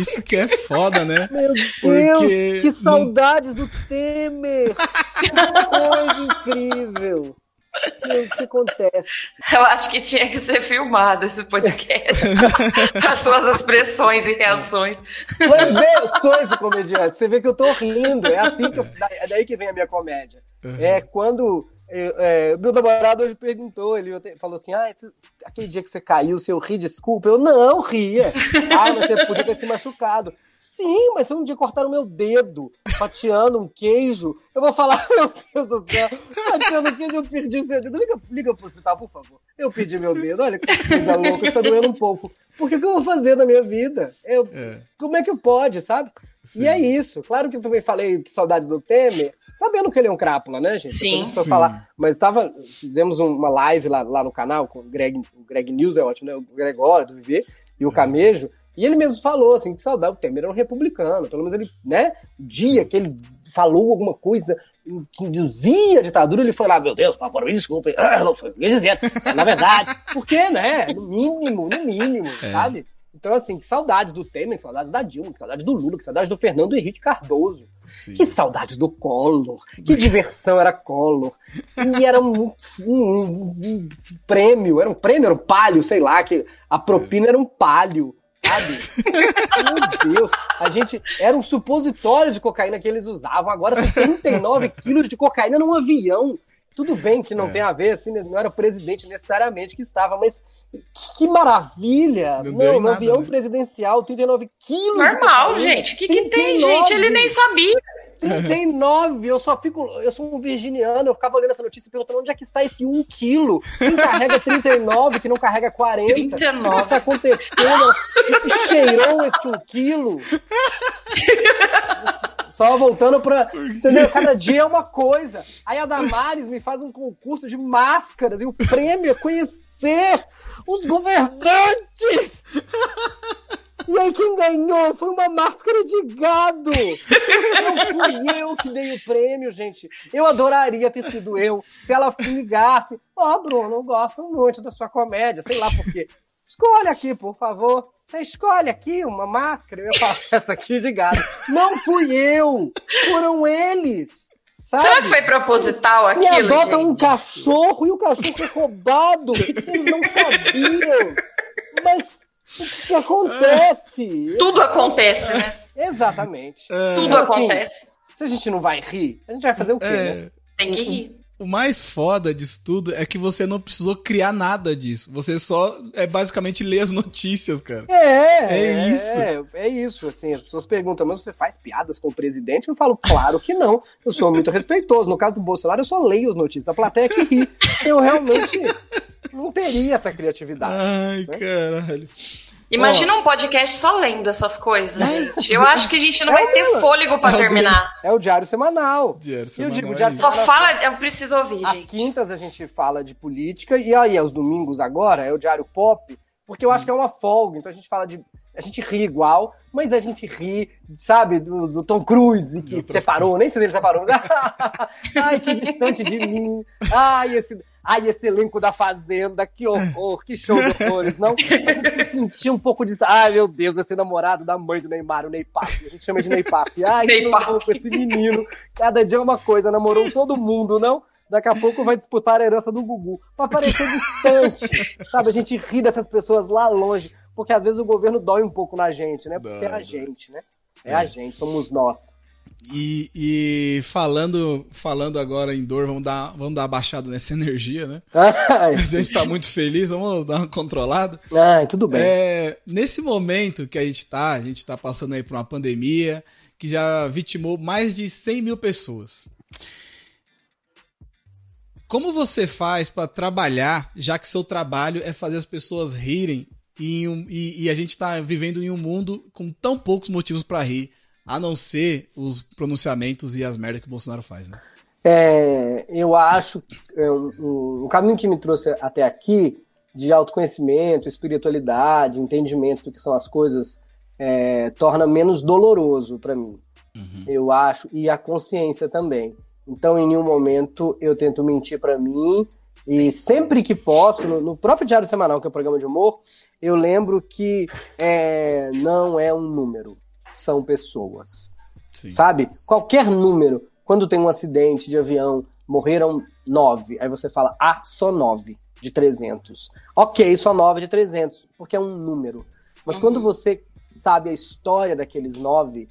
Isso que é foda, né? Meu Deus, Porque que saudades do Temer! Que coisa incrível! O que acontece? Eu acho que tinha que ser filmado esse podcast. As suas expressões e reações. Pois é, eu sou esse comediante. Você vê que eu tô rindo. É assim que eu, é daí que vem a minha comédia. Uhum. É quando. É, meu namorado hoje perguntou, ele falou assim: Ah, esse, aquele dia que você caiu, se eu ri, desculpa. Eu não ria. Ah, mas você podia ter se machucado. Sim, mas se um dia cortaram meu dedo fatiando um queijo, eu vou falar, meu Deus do céu, fatiando queijo, eu perdi o seu dedo. Liga, liga pro hospital, por favor. Eu perdi meu dedo, olha que coisa louca, tá doendo um pouco. Por que, que eu vou fazer na minha vida? Eu, é. Como é que pode, sabe? Sim. E é isso. Claro que eu também falei que saudade do Temer, sabendo que ele é um crápula, né, gente? Sim. sim. Falar. Mas tava, fizemos uma live lá, lá no canal com o Greg, o Greg News, é ótimo, né? O Gregório do Viver e o Camejo. E ele mesmo falou assim, que saudade, o Temer era um republicano, pelo menos ele, né, dia que ele falou alguma coisa que induzia a ditadura, ele foi lá, meu Deus, por favor, me desculpe, não foi o que dizer, na verdade, porque, né, no mínimo, no mínimo, é. sabe? Então, assim, que saudades do Temer, que saudades da Dilma, que saudades do Lula, que saudades do Fernando Henrique Cardoso. Sim. Que saudades do Collor. Que diversão era Collor. E era um, um, um, prêmio, era um prêmio, era um palio, sei lá, que a propina era um palio sabe? Meu Deus, a gente era um supositório de cocaína que eles usavam, agora são 39 quilos de cocaína num avião. Tudo bem que não é. tem a ver, assim, não era o presidente necessariamente que estava, mas que maravilha! Não, não no avião né? presidencial, 39 quilos. Normal, gente. O que, que tem, gente? Ele nem sabia. 39, eu só fico. Eu sou um virginiano, eu ficava olhando essa notícia e perguntando onde é que está esse 1 quilo? Quem carrega 39, que não carrega 40? 39. O que está acontecendo? Que cheirou este 1 quilo? Só voltando pra. Entendeu? Cada dia é uma coisa. Aí a Damares me faz um concurso de máscaras e o prêmio é conhecer os governantes! E aí quem ganhou foi uma máscara de gado. Não fui eu que dei o prêmio, gente. Eu adoraria ter sido eu se ela me ligasse. Ó, oh, Bruno, eu gosto muito da sua comédia, sei lá por quê. Escolha aqui, por favor. Você escolhe aqui uma máscara. Eu ia falar essa aqui de gado. Não fui eu. Foram eles. Sabe? Será que foi proposital aquilo? Me adotam gente? um cachorro e o cachorro foi roubado. Eles não sabiam. Mas O que acontece? Tudo acontece, né? Exatamente. Tudo Mas, assim, acontece. Se a gente não vai rir, a gente vai fazer o quê, É, né? Tem que rir. o mais foda disso tudo é que você não precisou criar nada disso. Você só é basicamente ler as notícias, cara. É, É isso. É, é isso, assim, as pessoas perguntam, mas você faz piadas com o presidente? Eu falo, claro que não. Eu sou muito respeitoso. No caso do Bolsonaro, eu só leio as notícias. A plateia que ri. Eu realmente não teria essa criatividade. Ai, né? caralho. Imagina um podcast só lendo essas coisas. Mas-. Eu acho que a gente não vai ter É. fôlego pra Alguém- terminar. É o diário semanal. Diário E eu semanal digo, é diário isso. Só semanal- fala, eu preciso ouvir, Às gente. quintas a gente fala de política e aí aos domingos agora é o diário pop, porque eu acho que é uma folga, então a gente fala de a gente ri igual, mas a gente ri, sabe, do, do Tom Cruise que se separou, nem sei se ele separou, mas ai, que distante de mim. Ai, esse Ai, esse elenco da Fazenda, que horror, que show de horrores, não? A gente se sentia um pouco de. Ai, meu Deus, esse namorado da mãe do Neymar, o Ney Papi. A gente chama de Ney Papi. Ai, que louco esse menino. Cada dia é uma coisa, namorou todo mundo, não? Daqui a pouco vai disputar a herança do Gugu. Pra parecer distante, sabe? A gente ri dessas pessoas lá longe, porque às vezes o governo dói um pouco na gente, né? Porque é a gente, né? É a gente, somos nós. E, e falando, falando agora em dor, vamos dar, vamos dar uma baixada nessa energia, né? Ai, A gente tá muito feliz, vamos dar uma controlada. ai, tudo bem. É, nesse momento que a gente tá, a gente tá passando aí por uma pandemia que já vitimou mais de 100 mil pessoas. Como você faz pra trabalhar, já que seu trabalho é fazer as pessoas rirem e, um- e- e a gente tá vivendo em um mundo com tão poucos motivos pra rir, a não ser os pronunciamentos e as merdas que o Bolsonaro faz, né? É, eu acho que é, um, um- o caminho que me trouxe até aqui, de autoconhecimento, espiritualidade, entendimento do que são as coisas, é, torna menos doloroso para mim. Eu acho, e a consciência também. Então, em nenhum momento eu tento mentir para mim, e sempre que posso, no, no próprio Diário Semanal, que é o programa de humor, eu lembro que é, não é um número, são pessoas Sim. sabe? Qualquer número. Quando tem um acidente de avião, morreram nove. Aí você fala, ah, só nove de 300. Ok, só nove de 300, porque é um número. Mas quando você sabe a história daqueles nove,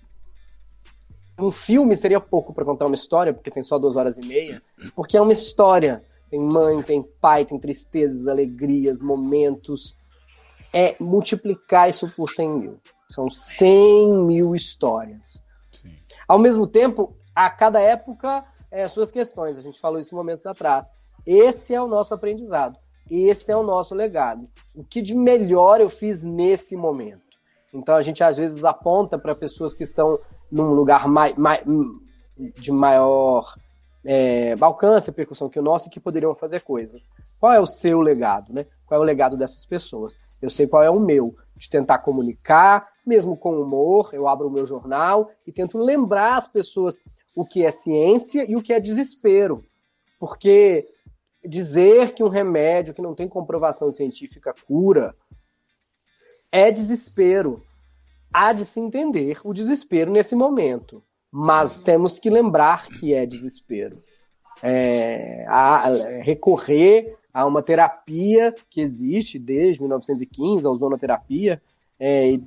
um filme seria pouco para contar uma história, porque tem só duas horas e meia, porque é uma história. Tem mãe, tem pai, tem tristezas, alegrias, momentos. É multiplicar isso por 100 mil. São 100 mil histórias. Sim. Ao mesmo tempo, a cada época, é, suas questões. A gente falou isso momentos atrás. Esse é o nosso aprendizado. Esse é o nosso legado. O que de melhor eu fiz nesse momento? Então a gente às vezes aponta para pessoas que estão num lugar mai, mai- de maior é, alcance, percussão que o nosso e que poderiam fazer coisas. Qual é o seu legado, né? Qual é o legado dessas pessoas? Eu sei qual é o meu, de tentar comunicar, mesmo com humor, eu abro o meu jornal e tento lembrar as pessoas o que é ciência e o que é desespero. Porque dizer que um remédio que não tem comprovação científica cura é desespero. Há de se entender o desespero nesse momento. Mas temos que lembrar que é desespero. É, a- a- recorrer a uma terapia que existe desde 1915, a ozonoterapia, é,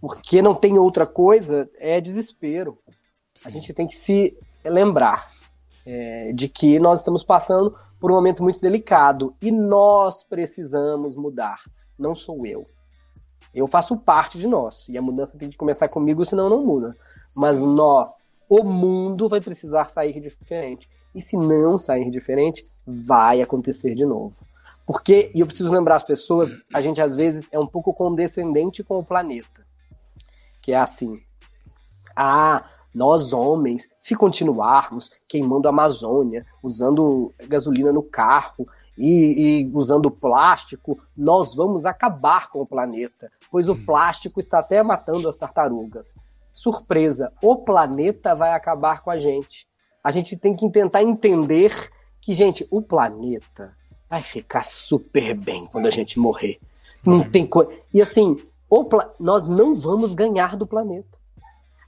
porque não tem outra coisa, é desespero. A gente tem que se lembrar é, de que nós estamos passando por um momento muito delicado e nós precisamos mudar. Não sou eu. Eu faço parte de nós e a mudança tem que começar comigo, senão não muda. Mas nós, o mundo vai precisar sair diferente. E se não sair diferente, vai acontecer de novo. Porque, e eu preciso lembrar as pessoas, a gente às vezes é um pouco condescendente com o planeta. Que é assim. Ah, nós homens, se continuarmos queimando a Amazônia, usando gasolina no carro e, e usando plástico, nós vamos acabar com o planeta, pois o plástico está até matando as tartarugas. Surpresa, o planeta vai acabar com a gente. A gente tem que tentar entender que, gente, o planeta vai ficar super bem quando a gente morrer. Não tem coisa. E assim, nós não vamos ganhar do planeta.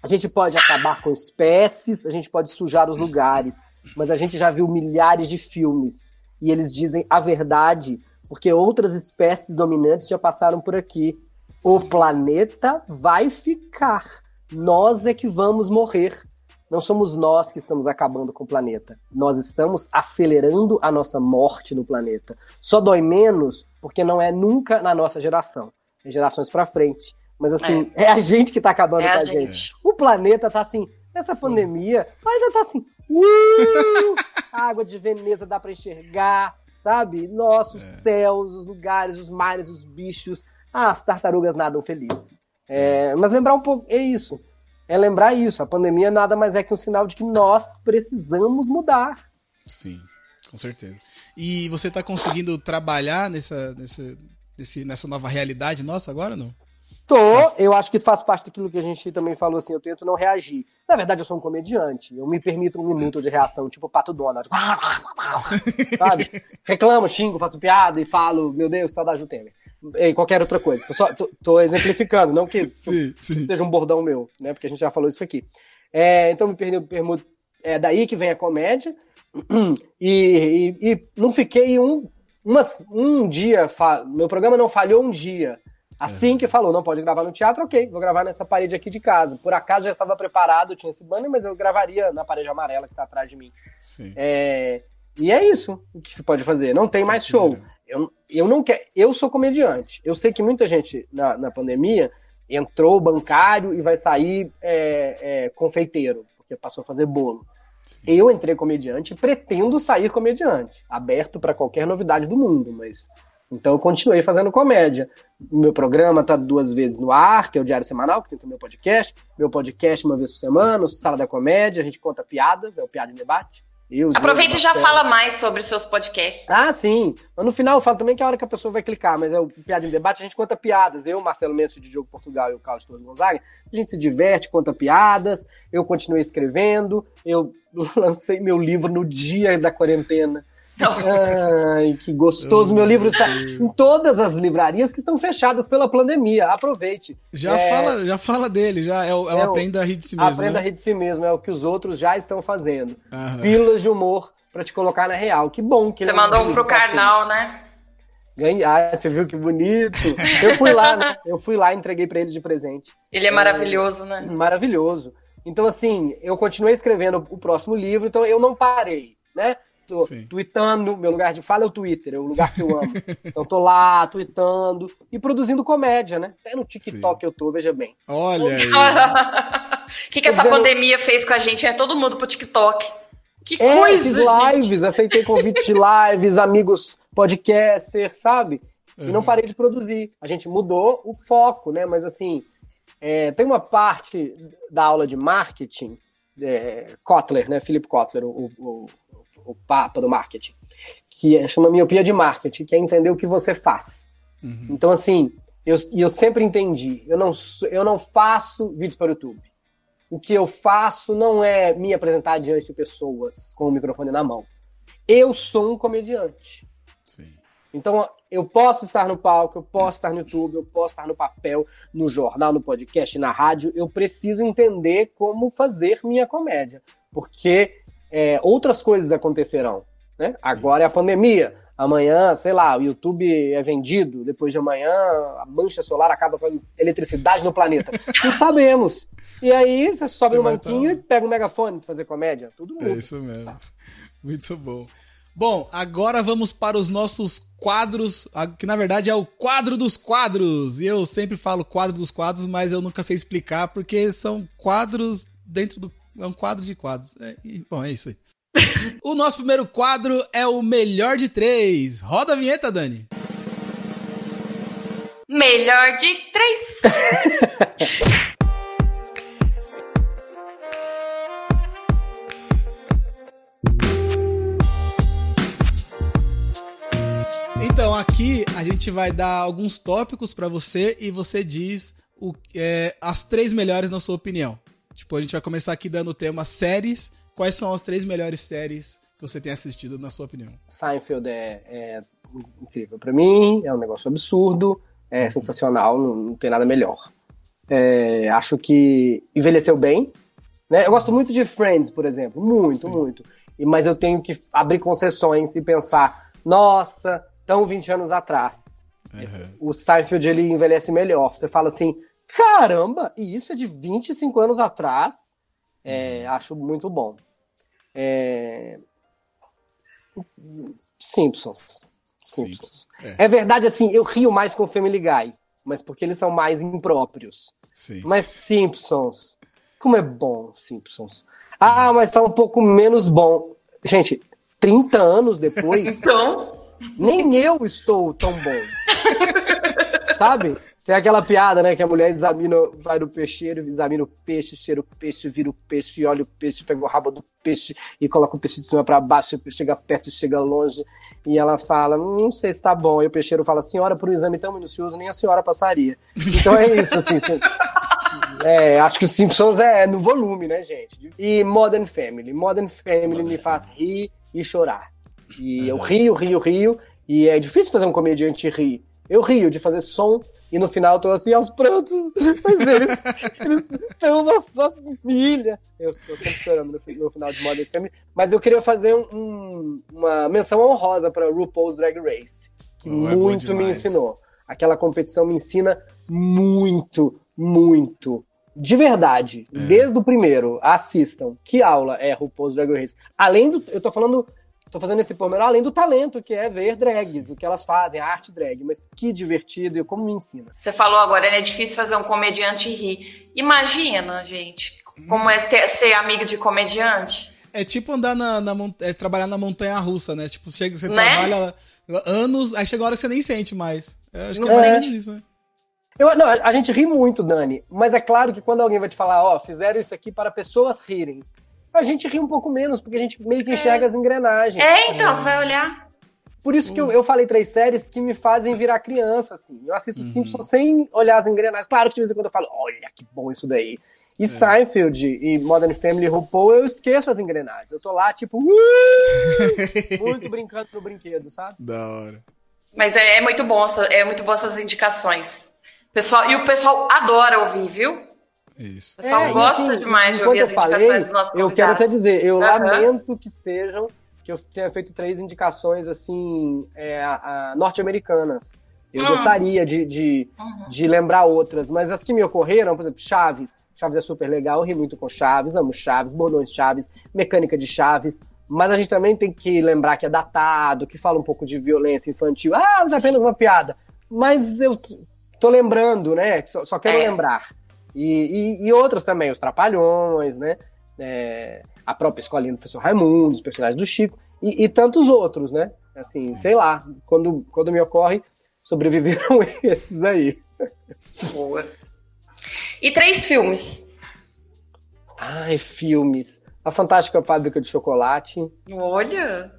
A gente pode acabar com espécies, a gente pode sujar os lugares, mas a gente já viu milhares de filmes e eles dizem a verdade, porque outras espécies dominantes já passaram por aqui. O planeta vai ficar. Nós é que vamos morrer. Não somos nós que estamos acabando com o planeta. Nós estamos acelerando a nossa morte no planeta. Só dói menos porque não é nunca na nossa geração. É gerações para frente. Mas assim, é. é, a gente que tá acabando é com a, a gente. gente. O planeta tá assim, essa pandemia, mas já tá assim. Uh, água de Veneza dá para enxergar, sabe? Nossos é. céus, os lugares, os mares, os bichos. Ah, as tartarugas nadam felizes. É, mas lembrar um pouco, é isso é lembrar isso. A pandemia nada mais é que um sinal de que nós precisamos mudar. Sim, com certeza. E você está conseguindo trabalhar nessa, nessa, nesse, nessa nova realidade nossa agora, não? Tô, eu acho que faz parte daquilo que a gente também falou assim, eu tento não reagir. Na verdade, eu sou um comediante, eu me permito um minuto de reação, tipo o Pato Donald. Sabe? Reclamo, xingo, faço piada e falo, meu Deus, saudade do Temer e qualquer outra coisa. Tô, só, tô, tô exemplificando, não que sim, sim. seja um bordão meu, né? Porque a gente já falou isso aqui. É, então me pergunto, é daí que vem a comédia. E, e, e não fiquei um, um dia, meu programa não falhou um dia. Assim é. que falou, não pode gravar no teatro, ok, vou gravar nessa parede aqui de casa. Por acaso já estava preparado, tinha esse banner, mas eu gravaria na parede amarela que está atrás de mim. Sim. É, e é isso o que se pode fazer. Não tem mais show. Eu, eu não quero. Eu sou comediante. Eu sei que muita gente na, na pandemia entrou bancário e vai sair é, é, confeiteiro, porque passou a fazer bolo. Sim. Eu entrei comediante e pretendo sair comediante, aberto para qualquer novidade do mundo, mas então eu continuei fazendo comédia. O meu programa está duas vezes no ar, que é o Diário Semanal, que tem o podcast. Meu podcast uma vez por semana, o Sala da Comédia, a gente conta piadas, é o Piada em Debate. Eu, Aproveita e já fala mais sobre os seus podcasts. Ah, sim. Mas no final eu falo também que é a hora que a pessoa vai clicar, mas é o Piada em Debate, a gente conta piadas. Eu, Marcelo Menso de Diogo Portugal e o Carlos Torres Gonzaga, a gente se diverte, conta piadas. Eu continuei escrevendo. Eu lancei meu livro no dia da quarentena. Nossa. Ai, que gostoso. Meu livro está em todas as livrarias que estão fechadas pela pandemia. Aproveite. Já, é... fala, já fala dele, já é o, é o é Aprenda a Rir de Si Mesmo. Aprenda né? a Rir de Si Mesmo, é o que os outros já estão fazendo. Aham. Pílulas de humor para te colocar na real. Que bom que Você mandou um pro Karnal, né? Ganhei. Ah, você viu que bonito. Eu fui lá, né? Eu fui lá e entreguei para eles de presente. Ele é maravilhoso, né? Maravilhoso. Então, assim, eu continuei escrevendo o próximo livro, então eu não parei, né? Tô Sim. tweetando, meu lugar de fala é o Twitter, é o lugar que eu amo. então tô lá, tweetando e produzindo comédia, né? Até no TikTok Sim. eu tô, veja bem. Olha aí. O que, que essa vendo... pandemia fez com a gente? É todo mundo pro TikTok. Que é, coisa, fiz lives, gente. aceitei convites de lives, amigos podcaster, sabe? E não parei de produzir. A gente mudou o foco, né? Mas assim, é, tem uma parte da aula de marketing, é, Kotler, né? Philip Kotler, o, o o papa do marketing, que é, chama miopia de marketing, que é entender o que você faz. Uhum. Então, assim, eu, eu sempre entendi, eu não, eu não faço vídeos para o YouTube. O que eu faço não é me apresentar diante de pessoas com o microfone na mão. Eu sou um comediante. Sim. Então, eu posso estar no palco, eu posso estar no YouTube, eu posso estar no papel, no jornal, no podcast, na rádio. Eu preciso entender como fazer minha comédia. Porque é, outras coisas acontecerão. Né? Agora é a pandemia. Amanhã, sei lá, o YouTube é vendido. Depois de amanhã, a mancha solar acaba com a eletricidade no planeta. Não sabemos. E aí, você sobe você no manquinho e pega um megafone pra fazer comédia. Tudo É isso mesmo. Muito bom. Bom, agora vamos para os nossos quadros, que na verdade é o quadro dos quadros. E eu sempre falo quadro dos quadros, mas eu nunca sei explicar porque são quadros dentro do é um quadro de quadros. É, e, bom, é isso aí. o nosso primeiro quadro é o melhor de três. Roda a vinheta, Dani. Melhor de três. Então, aqui a gente vai dar alguns tópicos para você e você diz o, é, as três melhores na sua opinião. Tipo, a gente vai começar aqui dando o tema séries. Quais são as três melhores séries que você tem assistido, na sua opinião? Seinfeld é, é incrível para mim, é um negócio absurdo, é sensacional, não, não tem nada melhor. É, acho que envelheceu bem. Né? Eu gosto muito de Friends, por exemplo, muito, Sim. muito. E, mas eu tenho que abrir concessões e pensar, nossa, tão 20 anos atrás. Uhum. O Seinfeld ele envelhece melhor. Você fala assim, caramba, e isso é de 25 anos atrás. É, acho muito bom. É... Simpsons. Simpsons. É. é. verdade, assim, eu rio mais com Family Guy, mas porque eles são mais impróprios. Sim. Mas Simpsons, como é bom Simpsons. Ah, mas tá um pouco menos bom. Gente, 30 anos depois. Então. Nem eu estou tão bom. Sabe? Tem aquela piada, né? Que a mulher examina, vai no peixeiro, examina o peixe, cheira o peixe, vira o peixe, olha o peixe, pega o rabo do peixe e coloca o peixe de cima para baixo, chega perto e chega longe. E ela fala, não sei se tá bom. E o peixeiro fala, senhora, por um exame tão minucioso, nem a senhora passaria. Então é isso, assim. é, acho que o Simpsons é no volume, né, gente? E Modern Family. Modern Family me faz rir e chorar. E eu rio, rio, rio. E é difícil fazer um comediante rir. Eu rio de fazer som e no final eu tô assim aos prantos, mas eles, eles são uma família. Eu estou sempre chorando no, no, final de Modern Family, mas eu queria fazer um, uma menção honrosa para RuPaul's Drag Race, que oh, muito é me ensinou. Aquela competição me ensina muito, muito. De verdade, é. desde o primeiro, assistam. Que aula é RuPaul's Drag Race? Além do. Eu tô falando Tô fazendo esse pormenor além do talento, que é ver drags, o que elas fazem, a arte drag. Mas que divertido e como me ensina. Você falou agora, né? É difícil fazer um comediante rir. Imagina, gente, como é ter, ser amigo de comediante. É tipo andar na, na é, trabalhar na montanha russa, né? Tipo, chega, você né? trabalha anos, aí chega a hora que você nem sente mais. Eu acho que é, é. isso, né? Eu, não, a gente ri muito, Dani, mas é claro que quando alguém vai te falar, ó, oh, fizeram isso aqui para pessoas rirem, a gente ri um pouco menos, porque a gente meio que enxerga é. as engrenagens. É, então, você vai olhar. Por isso que eu, eu falei três séries que me fazem virar criança, assim. Eu assisto uhum. Simpsons sem olhar as engrenagens. Claro que de vez em quando eu falo, olha que bom isso daí. E é. Seinfeld e Modern Family RuPaul, eu esqueço as engrenagens. Eu tô lá, tipo, uh! muito brincando no brinquedo, sabe? Da hora. Mas é, é muito bom, é muito bom essas indicações. Pessoal, e o pessoal adora ouvir, viu? Isso. O pessoal é, gosta assim, demais de ouvir as indicações falei, dos nossos convidados. Eu quero até dizer, eu uhum. lamento que sejam, que eu tenha feito três indicações, assim, é, norte-americanas. Eu uhum. gostaria de, de, uhum. de lembrar outras, mas as que me ocorreram, por exemplo, Chaves. Chaves é super legal, eu ri muito com Chaves, amo Chaves, Bordões Chaves, Mecânica de Chaves. Mas a gente também tem que lembrar que é datado, que fala um pouco de violência infantil. Ah, mas é apenas uma piada. Mas eu tô lembrando, né? Só, só quero é. lembrar. E, e, e outras também, os Trapalhões, né? É, a própria escolinha do professor Raimundo, os personagens do Chico, e, e tantos outros, né? Assim, Sim. sei lá, quando, quando me ocorre, sobreviveram esses aí. Boa. E três filmes? Ai, filmes. A Fantástica Fábrica de Chocolate. Olha!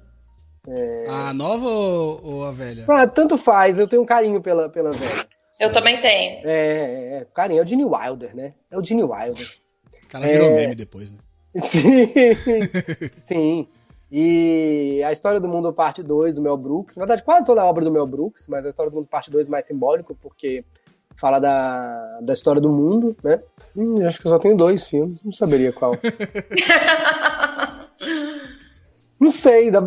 É... A nova ou, ou, a velha? Ah, tanto faz, eu tenho um carinho pela, pela velha. Eu também tenho. É, é, é, carinho, é o Gene Wilder, né? É o Gene Wilder. O cara virou é... meme depois, né? Sim, sim. E a História do Mundo, parte 2, do Mel Brooks. Na verdade, quase toda a obra do Mel Brooks, mas a História do Mundo, parte 2, mais simbólico, porque fala da, da história do mundo, né? Hum, acho que eu só tenho dois filmes, não saberia qual. não sei, dá,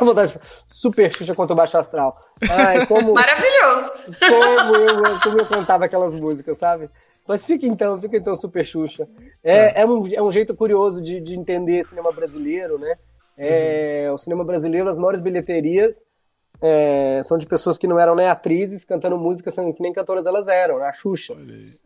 vontade de Super Xuxa contra o Baixo Astral. Ai, como, Maravilhoso! Como eu, como eu cantava aquelas músicas, sabe? Mas fica então, fica então Super Xuxa. É, tá. é, um, é um jeito curioso de, de entender cinema brasileiro, né? É, uhum. O cinema brasileiro, as maiores bilheterias é, são de pessoas que não eram nem atrizes cantando músicas que nem cantoras elas eram, né? A Xuxa.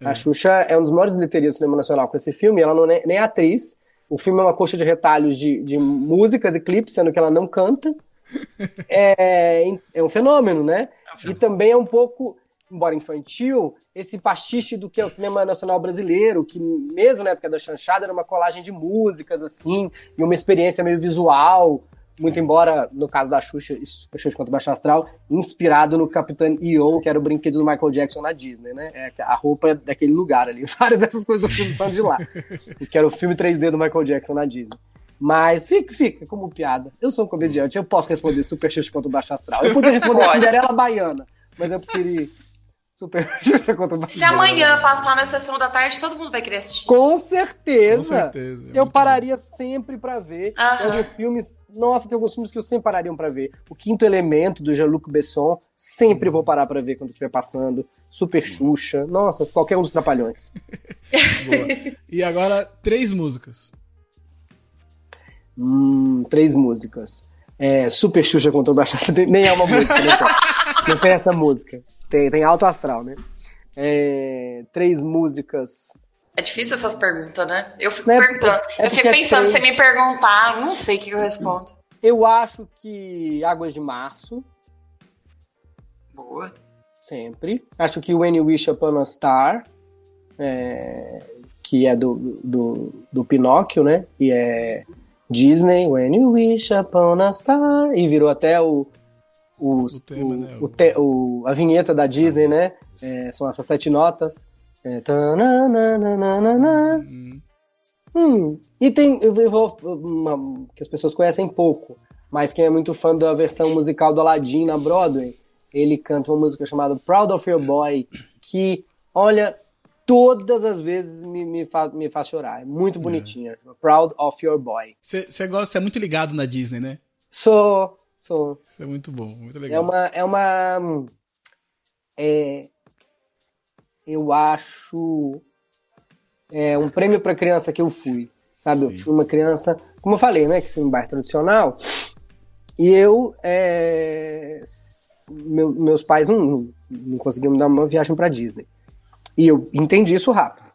É. A Xuxa é um dos maiores bilheterias do cinema nacional com esse filme, ela não é nem atriz. O filme é uma coxa de retalhos de, de músicas e clipes, sendo que ela não canta. É, é um fenômeno, né? É um fenômeno. E também é um pouco embora infantil, esse pastiche do que é o cinema nacional brasileiro, que mesmo na época da chanchada era uma colagem de músicas, assim, e uma experiência meio visual, muito embora, no caso da Xuxa, Xuxa contra Baixo Astral, inspirado no Capitão EO, que era o brinquedo do Michael Jackson na Disney, né? É, a roupa é daquele lugar ali. Várias dessas coisas do filme são de lá. que era o filme 3D do Michael Jackson na Disney. Mas fica, fica como piada. Eu sou um comediante, eu posso responder Super Xuxa contra o Baixo Astral. Eu podia responder Cinderela Baiana, mas eu preferi Super Xuxa contra o Se amanhã passar na sessão da tarde, todo mundo vai querer assistir. Com certeza. Com certeza, é eu pararia sempre pra ver. Aham. Tem alguns filmes. Nossa, tem alguns filmes que eu sempre pararia pra ver. O Quinto Elemento, do Jean-Luc Besson, sempre vou parar pra ver quando estiver passando. Super Xuxa. Nossa, qualquer um dos Trapalhões. Boa. E agora, três músicas. Hum, três músicas. É, Super Xuxa contra o Baixada. Nem é uma música, né? Não tem essa música. Tem, tem alto astral, né? É, três músicas. É difícil essas perguntas, né? Eu fico Né, perguntando. é eu fico é pensando, três. se me perguntar, não sei o que eu respondo. Eu acho que Águas de Março, Boa. sempre. Acho que When You Wish Upon a Star, é, que é do, do, do Pinóquio, né? E é Disney, When You Wish Upon a Star, e virou até o. O, O tema, né? o te- o- a vinheta da Disney, né? É, são essas sete notas. É, tananana. Hum, Hum, e tem eu vou uma, que as pessoas conhecem pouco, mas quem é muito fã da versão musical do Aladdin na Broadway, ele canta uma música chamada Proud of Your Boy, que, olha, todas as vezes me, me, fa- me faz chorar. É muito bonitinha. Proud of Your Boy. Você gosta, você é muito ligado na Disney, né? Sou, Isso é muito bom, muito É legal. uma. É uma. É, eu acho. É um prêmio para criança que eu fui. Sabe? Eu Sim. fui uma criança. Como eu falei, né? Que é um bairro tradicional. E eu. é, meu- meus pais não, não conseguiam me dar uma viagem para Disney. E eu entendi isso rápido.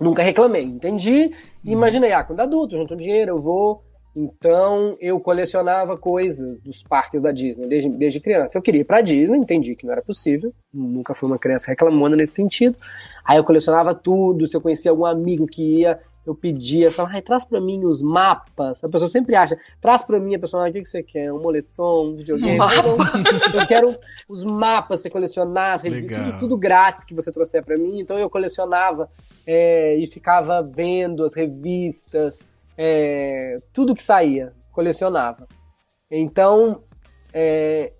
Nunca reclamei. Entendi e imaginei, ah, quando adulto, junto dinheiro, eu vou. Então eu colecionava coisas dos parques da Disney desde, desde criança. Eu queria ir pra Disney, entendi que não era possível. Nunca fui uma criança reclamona nesse sentido. Aí eu colecionava tudo. Se eu conhecia algum amigo que ia, eu pedia, falava, ai, traz pra mim os mapas. A pessoa sempre acha, traz pra mim, a pessoa, ah, o que, que você quer? Um moletom, um videogame? Mapa. Eu, quero os mapas, você colecionar, as revistas, tudo, tudo grátis que você trouxer pra mim. Então eu colecionava é, e ficava vendo as revistas, é, tudo que saía, colecionava. Então, é,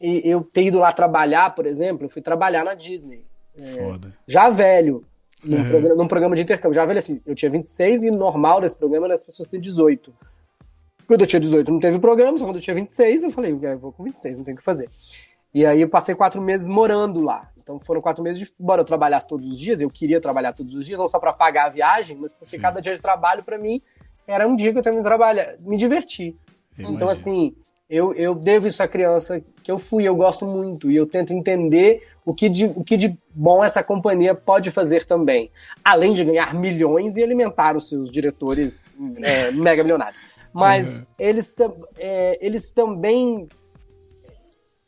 eu ter ido lá trabalhar, por exemplo, eu fui trabalhar na Disney, Foda. já velho, num, Uhum. programa, num programa de intercâmbio. Já velho assim, eu tinha 26 e normal desse programa era as pessoas terem 18. Quando eu tinha 18 não teve programa, só quando eu tinha 26 eu falei, "Ah, eu vou com 26, não tenho o que fazer. E aí eu passei quatro meses morando lá. Então foram quatro meses de. Embora eu trabalhasse todos os dias, eu queria trabalhar todos os dias, não só para pagar a viagem, mas porque Sim. cada dia de trabalho para mim era um dia que eu que trabalhar, me divertir. Então, assim, eu, eu devo isso à criança que eu fui, eu gosto muito, e eu tento entender o que, de, o que de bom essa companhia pode fazer também. Além de ganhar milhões e alimentar os seus diretores é, mega milionários. Mas eles, tam- é, eles também,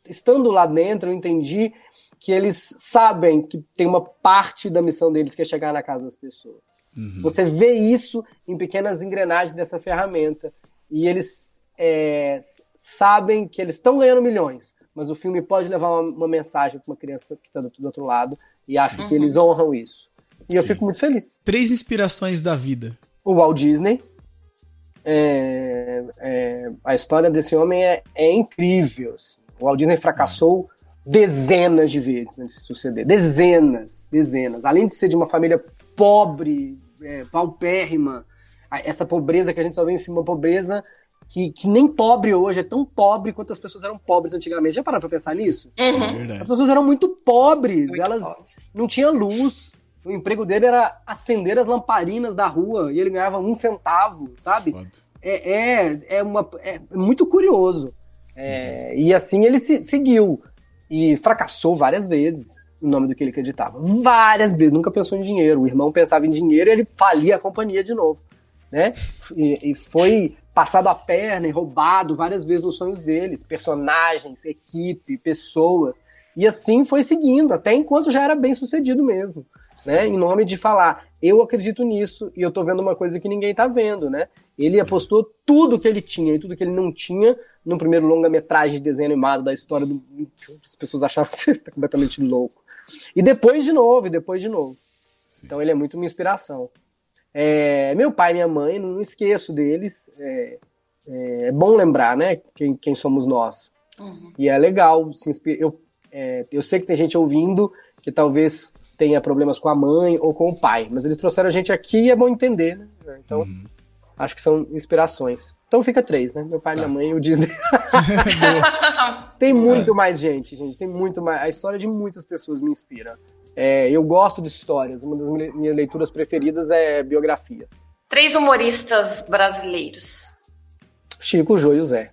estando lá dentro, eu entendi que eles sabem que tem uma parte da missão deles que é chegar na casa das pessoas. Você vê isso em pequenas engrenagens dessa ferramenta. E eles é, sabem que eles estão ganhando milhões, mas o filme pode levar uma, uma mensagem para uma criança que está do, do outro lado. E acho que eles honram isso. E eu Sim. fico muito feliz. Três inspirações da vida. O Walt Disney. é, é, a história desse homem é, é incrível. assim. O Walt Disney fracassou dezenas de vezes antes de suceder. Dezenas, dezenas. Além de ser de uma família pobre, é, paupérrima, essa pobreza que a gente só vê em filme, uma pobreza que, que nem pobre hoje, é tão pobre quanto as pessoas eram pobres antigamente. Já pararam pra pensar nisso? É As verdade. pessoas eram muito pobres, Muito elas pobres. não tinham luz. O emprego dele era acender as lamparinas da rua e ele ganhava um centavo, sabe? É, é, é, uma, é muito curioso. É, e assim ele se, seguiu. E fracassou várias vezes em nome do que ele acreditava. Várias vezes, nunca pensou em dinheiro. O irmão pensava em dinheiro e ele falia a companhia de novo. Né? E, e foi passado a perna e roubado várias vezes nos sonhos deles. Personagens, equipe, pessoas. E assim foi seguindo, até enquanto já era bem sucedido mesmo. Né? Em nome de falar, eu acredito nisso e eu tô vendo uma coisa que ninguém tá vendo, né? Ele apostou tudo que ele tinha e tudo que ele não tinha no primeiro longa-metragem de desenho animado da história do. As pessoas achavam que você está completamente louco. E depois de novo, e depois de novo. Então ele é muito minha inspiração. É, meu pai e minha mãe, não esqueço deles. É, é, é bom lembrar, né? Quem, quem somos nós. E é legal. Se inspi- eu, é, eu sei que tem gente ouvindo que talvez tenha problemas com a mãe ou com o pai, mas eles trouxeram a gente aqui e é bom entender, né? Então, uhum. Acho que são inspirações. Então fica três, né? Meu pai, tá. minha mãe e o Disney. tem muito mais gente, gente. Tem muito mais. A história de muitas pessoas me inspira. É, eu gosto de histórias. Uma das minhas leituras preferidas é biografias. Três humoristas brasileiros. Chico, Jô e o Zé.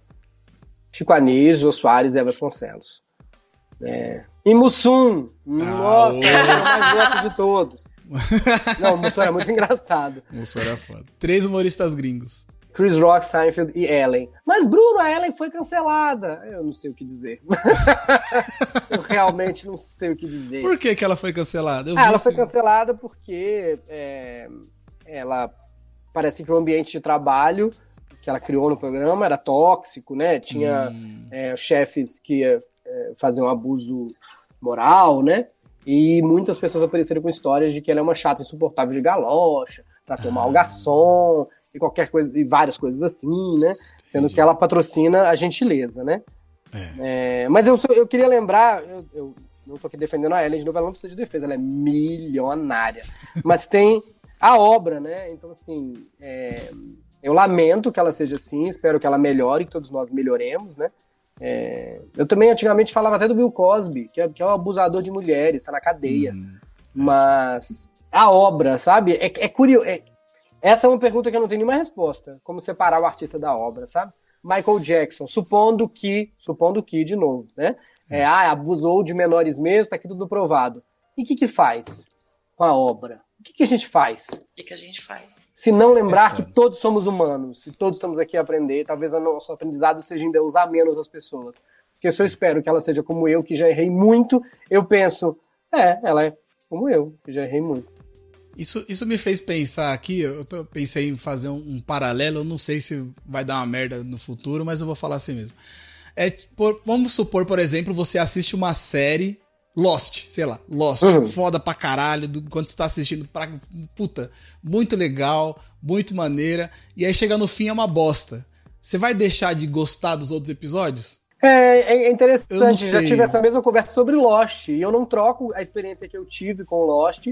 Chico Anísio, Jô Soares e Eva Vasconcelos. É. E Mussum! Nossa, ah, é o mais gosto de todos. Não, o Mussum é muito engraçado. O Mussum era foda. Três humoristas gringos. Chris Rock, Seinfeld e Ellen. Mas, Bruno, a Ellen foi cancelada. Eu não sei o que dizer. eu realmente não sei o que dizer. Por que, que ela foi cancelada? Ah, ela assim... foi cancelada porque é, ela parece que o ambiente de trabalho que ela criou no programa era tóxico, né? Tinha hum. é, chefes que é, faziam abuso moral, né? E muitas pessoas apareceram com histórias de que ela é uma chata insuportável de galocha, tratou mal o garçom, e qualquer coisa, e várias coisas assim, né? Sendo que ela patrocina a gentileza, né? É. É, mas eu, eu queria lembrar, eu, eu não tô aqui defendendo a Ellen de novo, ela não precisa de defesa, ela é milionária. mas tem a obra, né? Então, assim, é, eu lamento que ela seja assim, espero que ela melhore, que todos nós melhoremos, né? É, eu também antigamente falava até do Bill Cosby, que é, que é um abusador de mulheres, tá na cadeia. Hum. Mas a obra, sabe? É, é curioso. É, essa é uma pergunta que eu não tenho nenhuma resposta. Como separar o artista da obra, sabe? Michael Jackson, supondo que, supondo que, de novo, né? É, ah, abusou de menores mesmo, tá aqui tudo provado. E o que que faz com a obra? O que, que a gente faz? O que, que a gente faz? Se não lembrar é que todos somos humanos, e todos estamos aqui a aprender, talvez o nosso aprendizado seja ainda usar menos as pessoas. Porque se eu espero que ela seja como eu, que já errei muito, eu penso, é, ela é como eu, que já errei muito. Isso, isso me fez pensar aqui, eu tô, pensei em fazer um, um, paralelo, eu não sei se vai dar uma merda no futuro, mas eu vou falar assim mesmo. É, por, vamos supor, por exemplo, você assiste uma série Lost, sei lá, Lost, uhum. foda pra caralho, do, quando você tá assistindo, pra, puta, muito legal, muito maneira, e aí chega no fim é uma bosta. Você vai deixar de gostar dos outros episódios? É, é interessante, já tive essa mesma conversa sobre Lost, e eu não troco a experiência que eu tive com Lost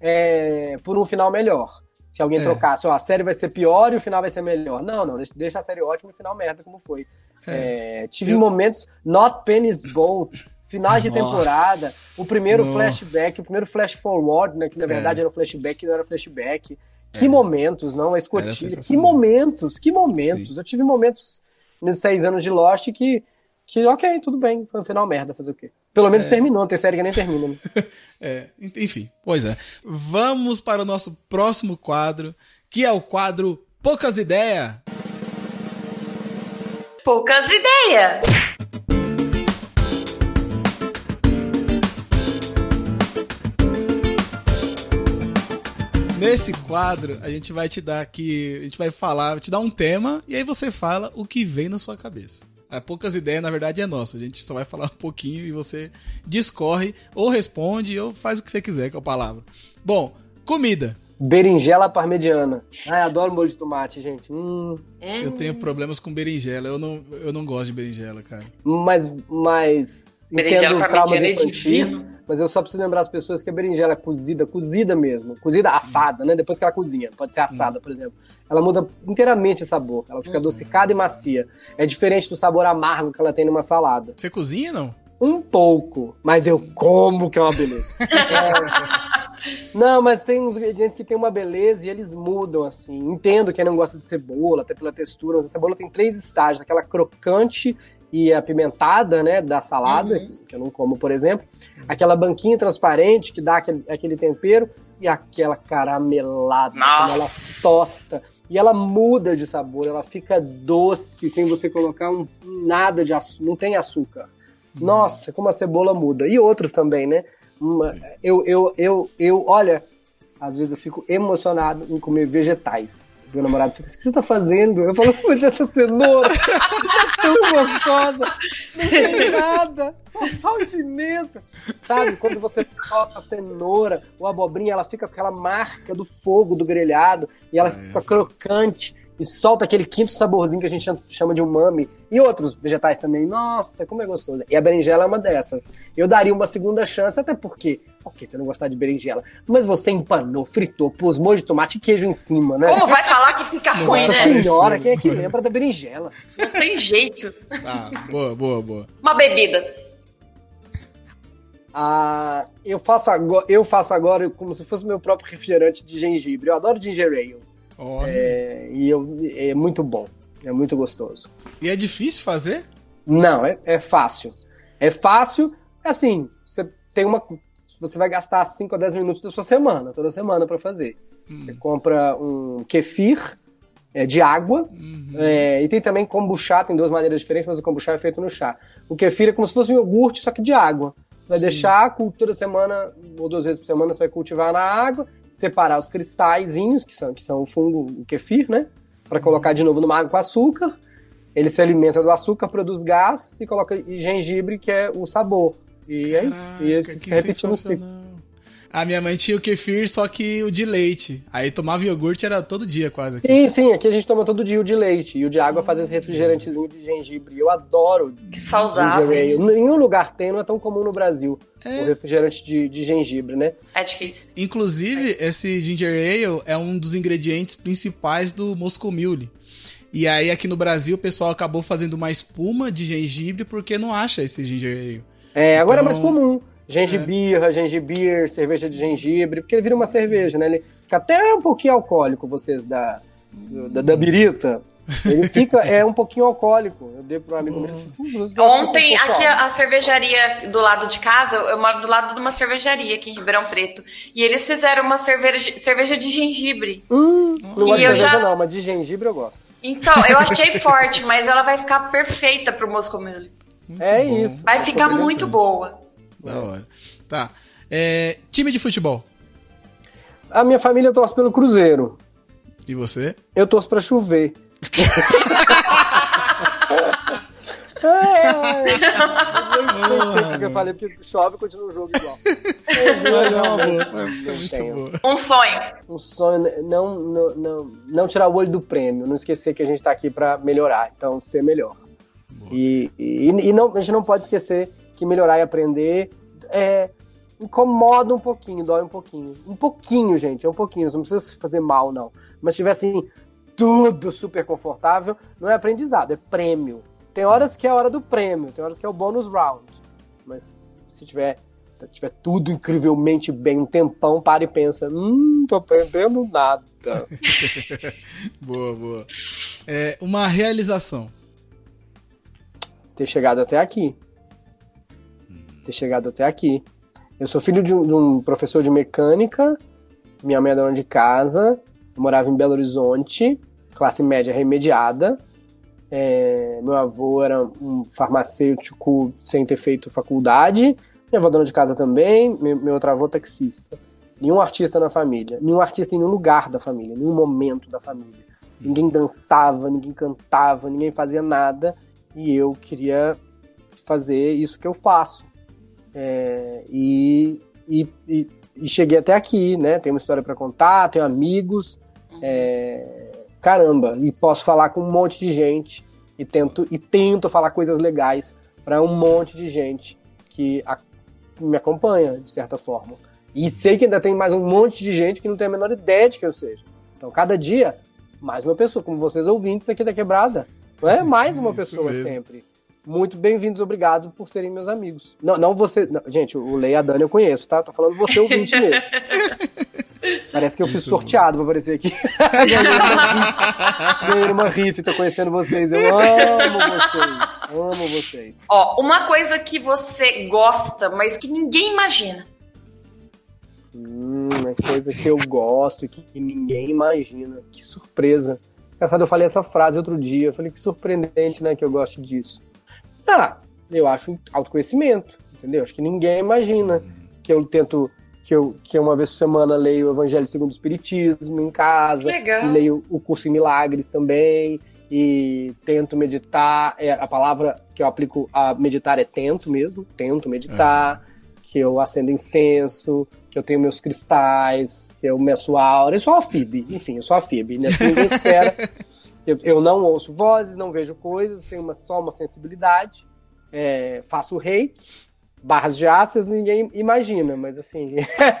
é, por um final melhor. Se alguém é. trocasse, ó, a série vai ser pior e o final vai ser melhor. Não, não, deixa a série ótima e o final merda como foi. É. É, tive eu... momentos, Not Penny's Boat, finais de nossa, temporada, o primeiro nossa. flashback, o primeiro flash forward, né, que na é. verdade era um flashback, não era flashback. Que é. momentos, não? A escotilha. Que momentos, que momentos. Sim. Eu tive momentos nesses seis anos de Lost que que ok, tudo bem, foi um final merda, fazer o quê? Pelo menos é. terminou, tem série que nem termina. Né? é, enfim, pois é. Vamos para o nosso próximo quadro, que é o quadro Poucas Ideias. Poucas Ideias. Nesse quadro, a gente vai te dar aqui, a gente vai falar, te dar um tema e aí você fala o que vem na sua cabeça. É, poucas ideias, na verdade, é nossa. A gente só vai falar um pouquinho e você discorre, ou responde, ou faz o que você quiser com a palavra. Bom, comida. Berinjela parmegiana. Ai, adoro molho de tomate, gente. Hum. Eu tenho problemas com berinjela. Eu não, eu não gosto de berinjela, cara. Mas, mas berinjela parmegiana é difícil. Mas eu só preciso lembrar as pessoas que a berinjela é cozida, cozida mesmo. Cozida assada, né? Depois que ela cozinha. Pode ser assada, por exemplo. Ela muda inteiramente o sabor. Ela fica adocicada e macia. É diferente do sabor amargo que ela tem numa salada. Você cozinha, não? Um pouco. Mas eu como, que é uma beleza. é. Não, mas tem uns ingredientes que tem uma beleza e eles mudam, assim. Entendo quem não gosta de cebola, até pela textura, mas a cebola tem três estágios: aquela crocante e apimentada, né, da salada, uhum. que eu não como, por exemplo, aquela banquinha transparente que dá aquele, aquele tempero e aquela caramelada, ela tosta. E ela muda de sabor, ela fica doce sem você colocar um, nada de açúcar, não tem açúcar. Uhum. Nossa, como a cebola muda. E outros também, né? Uma, eu, eu, eu, eu, olha, às vezes eu fico emocionado em comer vegetais meu namorado fica assim, o que você tá fazendo? Eu falo, mas essa cenoura tá tão gostosa, não tem nada, só sal e pimenta. Sabe, quando você tosta a cenoura, ou abobrinha, ela fica com aquela marca do fogo do grelhado, e ela ah, fica é. crocante, e solta aquele quinto saborzinho que a gente chama de umami. E outros vegetais também. Nossa, como é gostoso. E a berinjela é uma dessas. Eu daria uma segunda chance, até porque, ok, você não gostar de berinjela, mas você empanou, fritou, pôs molho de tomate e queijo em cima, né? Como vai falar que fica ruim, Nossa né? senhora, quem é que lembra da berinjela? Não tem jeito. Ah, boa, boa, boa. Uma bebida. Ah, eu, faço agora, eu faço agora como se fosse meu próprio refrigerante de gengibre. Eu adoro ginger ale. É, e eu, é muito bom. É muito gostoso. E é difícil fazer? Não, é, é fácil. É fácil, assim, você tem uma. Você vai gastar 5 a 10 minutos da sua semana, toda semana para fazer. Você compra um kefir é, de água, é, e tem também kombucha, tem duas maneiras diferentes, mas o kombucha é feito no chá. O kefir é como se fosse um iogurte, só que de água. Vai deixar toda semana, ou duas vezes por semana, você vai cultivar na água, separar os cristalzinhos, que são, que são o fungo, o kefir, né? Para colocar de novo numa água com açúcar. Ele se alimenta do açúcar, produz gás e coloca e gengibre, que é o sabor. E é isso. E que fica repetindo o ciclo. A minha mãe tinha o kefir, só que o de leite. Aí tomava iogurte, era todo dia quase aqui. Sim, sim, aqui a gente toma todo dia o de leite. E o de água faz esse refrigerantezinho de gengibre. Eu adoro Que ale. Nenhum lugar tem, não é tão comum no Brasil. É. O refrigerante de, de gengibre, né? É difícil. Inclusive, esse ginger ale é um dos ingredientes principais do Moscow Mule. E aí, aqui no Brasil, o pessoal acabou fazendo uma espuma de gengibre porque não acha esse ginger ale. É, agora Então, é mais comum. Gengibirra, gengibir, cerveja de gengibre, porque ele vira uma cerveja, né? Ele fica até um pouquinho alcoólico, vocês da, da, da birita. Ele fica, é um pouquinho alcoólico. Eu dei para um amigo meu. ele falou, "Hum, você gosta Ontem, um aqui alto?" a, a cervejaria do lado de casa, eu moro do lado de uma cervejaria aqui em Ribeirão Preto. E eles fizeram uma cerveja, cerveja de gengibre. Hum, não gosto de cerveja já- não, mas de gengibre eu gosto. Então, eu achei forte, mas ela vai ficar perfeita pro Moscow Mule. é bom. isso. Vai ficar muito boa. Da hora. Tá. É, time de futebol. A minha família torce pelo Cruzeiro. E você? Eu torço pra chover. Ai, eu falei, porque chove e continua o jogo igual. Mas é uma boa. Foi, muito boa. Um sonho. Um sonho, né, não, não, não, não tirar o olho do prêmio, não esquecer que a gente tá aqui pra melhorar, então ser melhor. E, e, e não, a gente não pode esquecer que melhorar e aprender é, incomoda um pouquinho, dói um pouquinho. Um pouquinho, gente, é um pouquinho, não precisa se fazer mal, não. Mas se tiver assim, tudo super confortável, não é aprendizado, é prêmio. Tem horas que é a hora do prêmio, tem horas que é o bônus round. Mas se tiver, tiver tudo incrivelmente bem, um tempão, para e pensa, hum, tô aprendendo nada. Boa, boa. É, uma realização. ter chegado até aqui. Ter chegado até aqui. Eu sou filho de um, de um professor de mecânica, minha mãe é dona de casa, morava em Belo Horizonte, classe média remediada. É, meu avô era um farmacêutico sem ter feito faculdade, minha avó dona de casa também, meu, meu outro avô taxista. Nenhum artista na família, nenhum artista em nenhum lugar da família, nenhum momento da família. Ninguém dançava, ninguém cantava, ninguém fazia nada e eu queria fazer isso que eu faço. É, e, e, e- e cheguei até aqui, né? Tenho uma história para contar, tenho amigos, é, caramba, e posso falar com um monte de gente e tento e tento falar coisas legais para um monte de gente que a- me acompanha de certa forma. E sei que ainda tem mais um monte de gente que não tem a menor ideia de que eu seja. Então, cada dia, mais uma pessoa, como vocês ouvintes aqui da Quebrada. Não é mais uma pessoa sempre. Muito bem-vindos, obrigado por serem meus amigos. Não, não você. não, gente, o Lei e a Dani eu conheço, tá? Tô falando você ouvinte mesmo. Parece que eu fui sorteado pra aparecer aqui. Ganhei uma rifa. Uma tô conhecendo vocês. Eu amo vocês. Amo vocês. Ó, uma coisa que você gosta, mas que ninguém imagina. Hum, é coisa que eu gosto e que ninguém imagina. Que surpresa. Engraçado, eu falei essa frase outro dia. Eu falei que surpreendente, né, que eu gosto disso. Ah, eu acho autoconhecimento, entendeu? Acho que ninguém imagina que eu tento, que eu, que uma vez por semana leio o Evangelho segundo o Espiritismo em casa. Legal. Leio o curso em Milagres também. E tento meditar. É, a palavra que eu aplico a meditar é tento mesmo. Tento meditar. Que eu acendo incenso. Que eu tenho meus cristais. Que eu meço a aura. Eu sou a FIB. Enfim, eu sou a FIB. Né? Ninguém espera. Eu, eu não ouço vozes, não vejo coisas, tenho uma, só uma sensibilidade, é, faço hate, barras de aças, ninguém imagina, mas assim,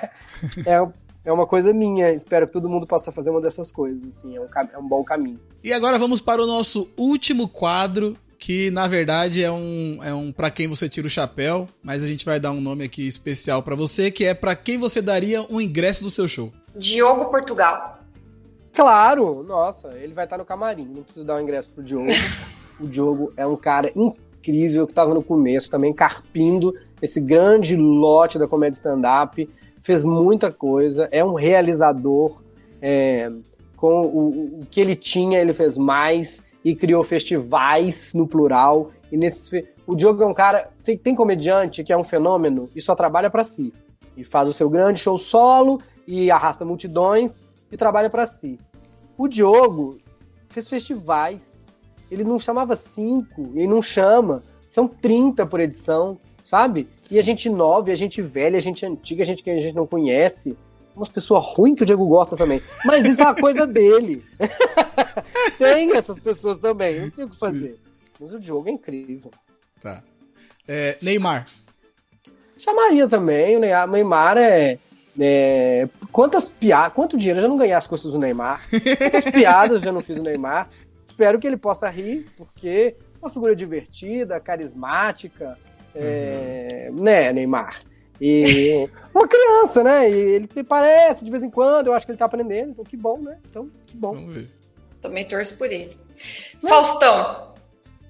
é, é uma coisa minha. Espero que todo mundo possa fazer uma dessas coisas. Assim, é, um, é um bom caminho. E agora vamos para o nosso último quadro, que na verdade é um, é um para quem você tira o chapéu, mas a gente vai dar um nome aqui especial para você, que é para quem você daria um ingresso do seu show. Diogo Portugal. Claro, nossa, ele vai estar no camarim, não preciso dar um ingresso pro Diogo. o Diogo é um cara incrível que estava no começo também carpindo esse grande lote da comédia stand-up, fez muita coisa, é um realizador, é, com o, o, que ele tinha ele fez mais e criou festivais no plural. E nesse, o Diogo é um cara, tem, tem comediante que é um fenômeno e só trabalha para si. E faz o seu grande show solo e arrasta multidões e trabalha para si. O Diogo fez festivais. Ele não chamava cinco, ele não chama. São 30 por edição, sabe? Sim. E a gente nova, a gente velha, a gente antiga, a gente que a gente não conhece. Umas pessoas ruins que o Diego gosta também. Mas isso é uma coisa dele. tem essas pessoas também, não tem o que fazer. Mas o Diogo é incrível. Tá. É, Neymar. Chamaria também. O Neymar é é, quantas piadas, quanto dinheiro eu já não ganhei as costas do Neymar? Quantas piadas eu já não fiz do Neymar? Espero que ele possa rir, porque é uma figura divertida, carismática, é, uhum. né, Neymar? E uma criança, né? E ele parece de vez em quando, eu acho que ele tá aprendendo, então que bom, né? Então, que bom. Vamos ver. Também torço por ele. Né? Faustão.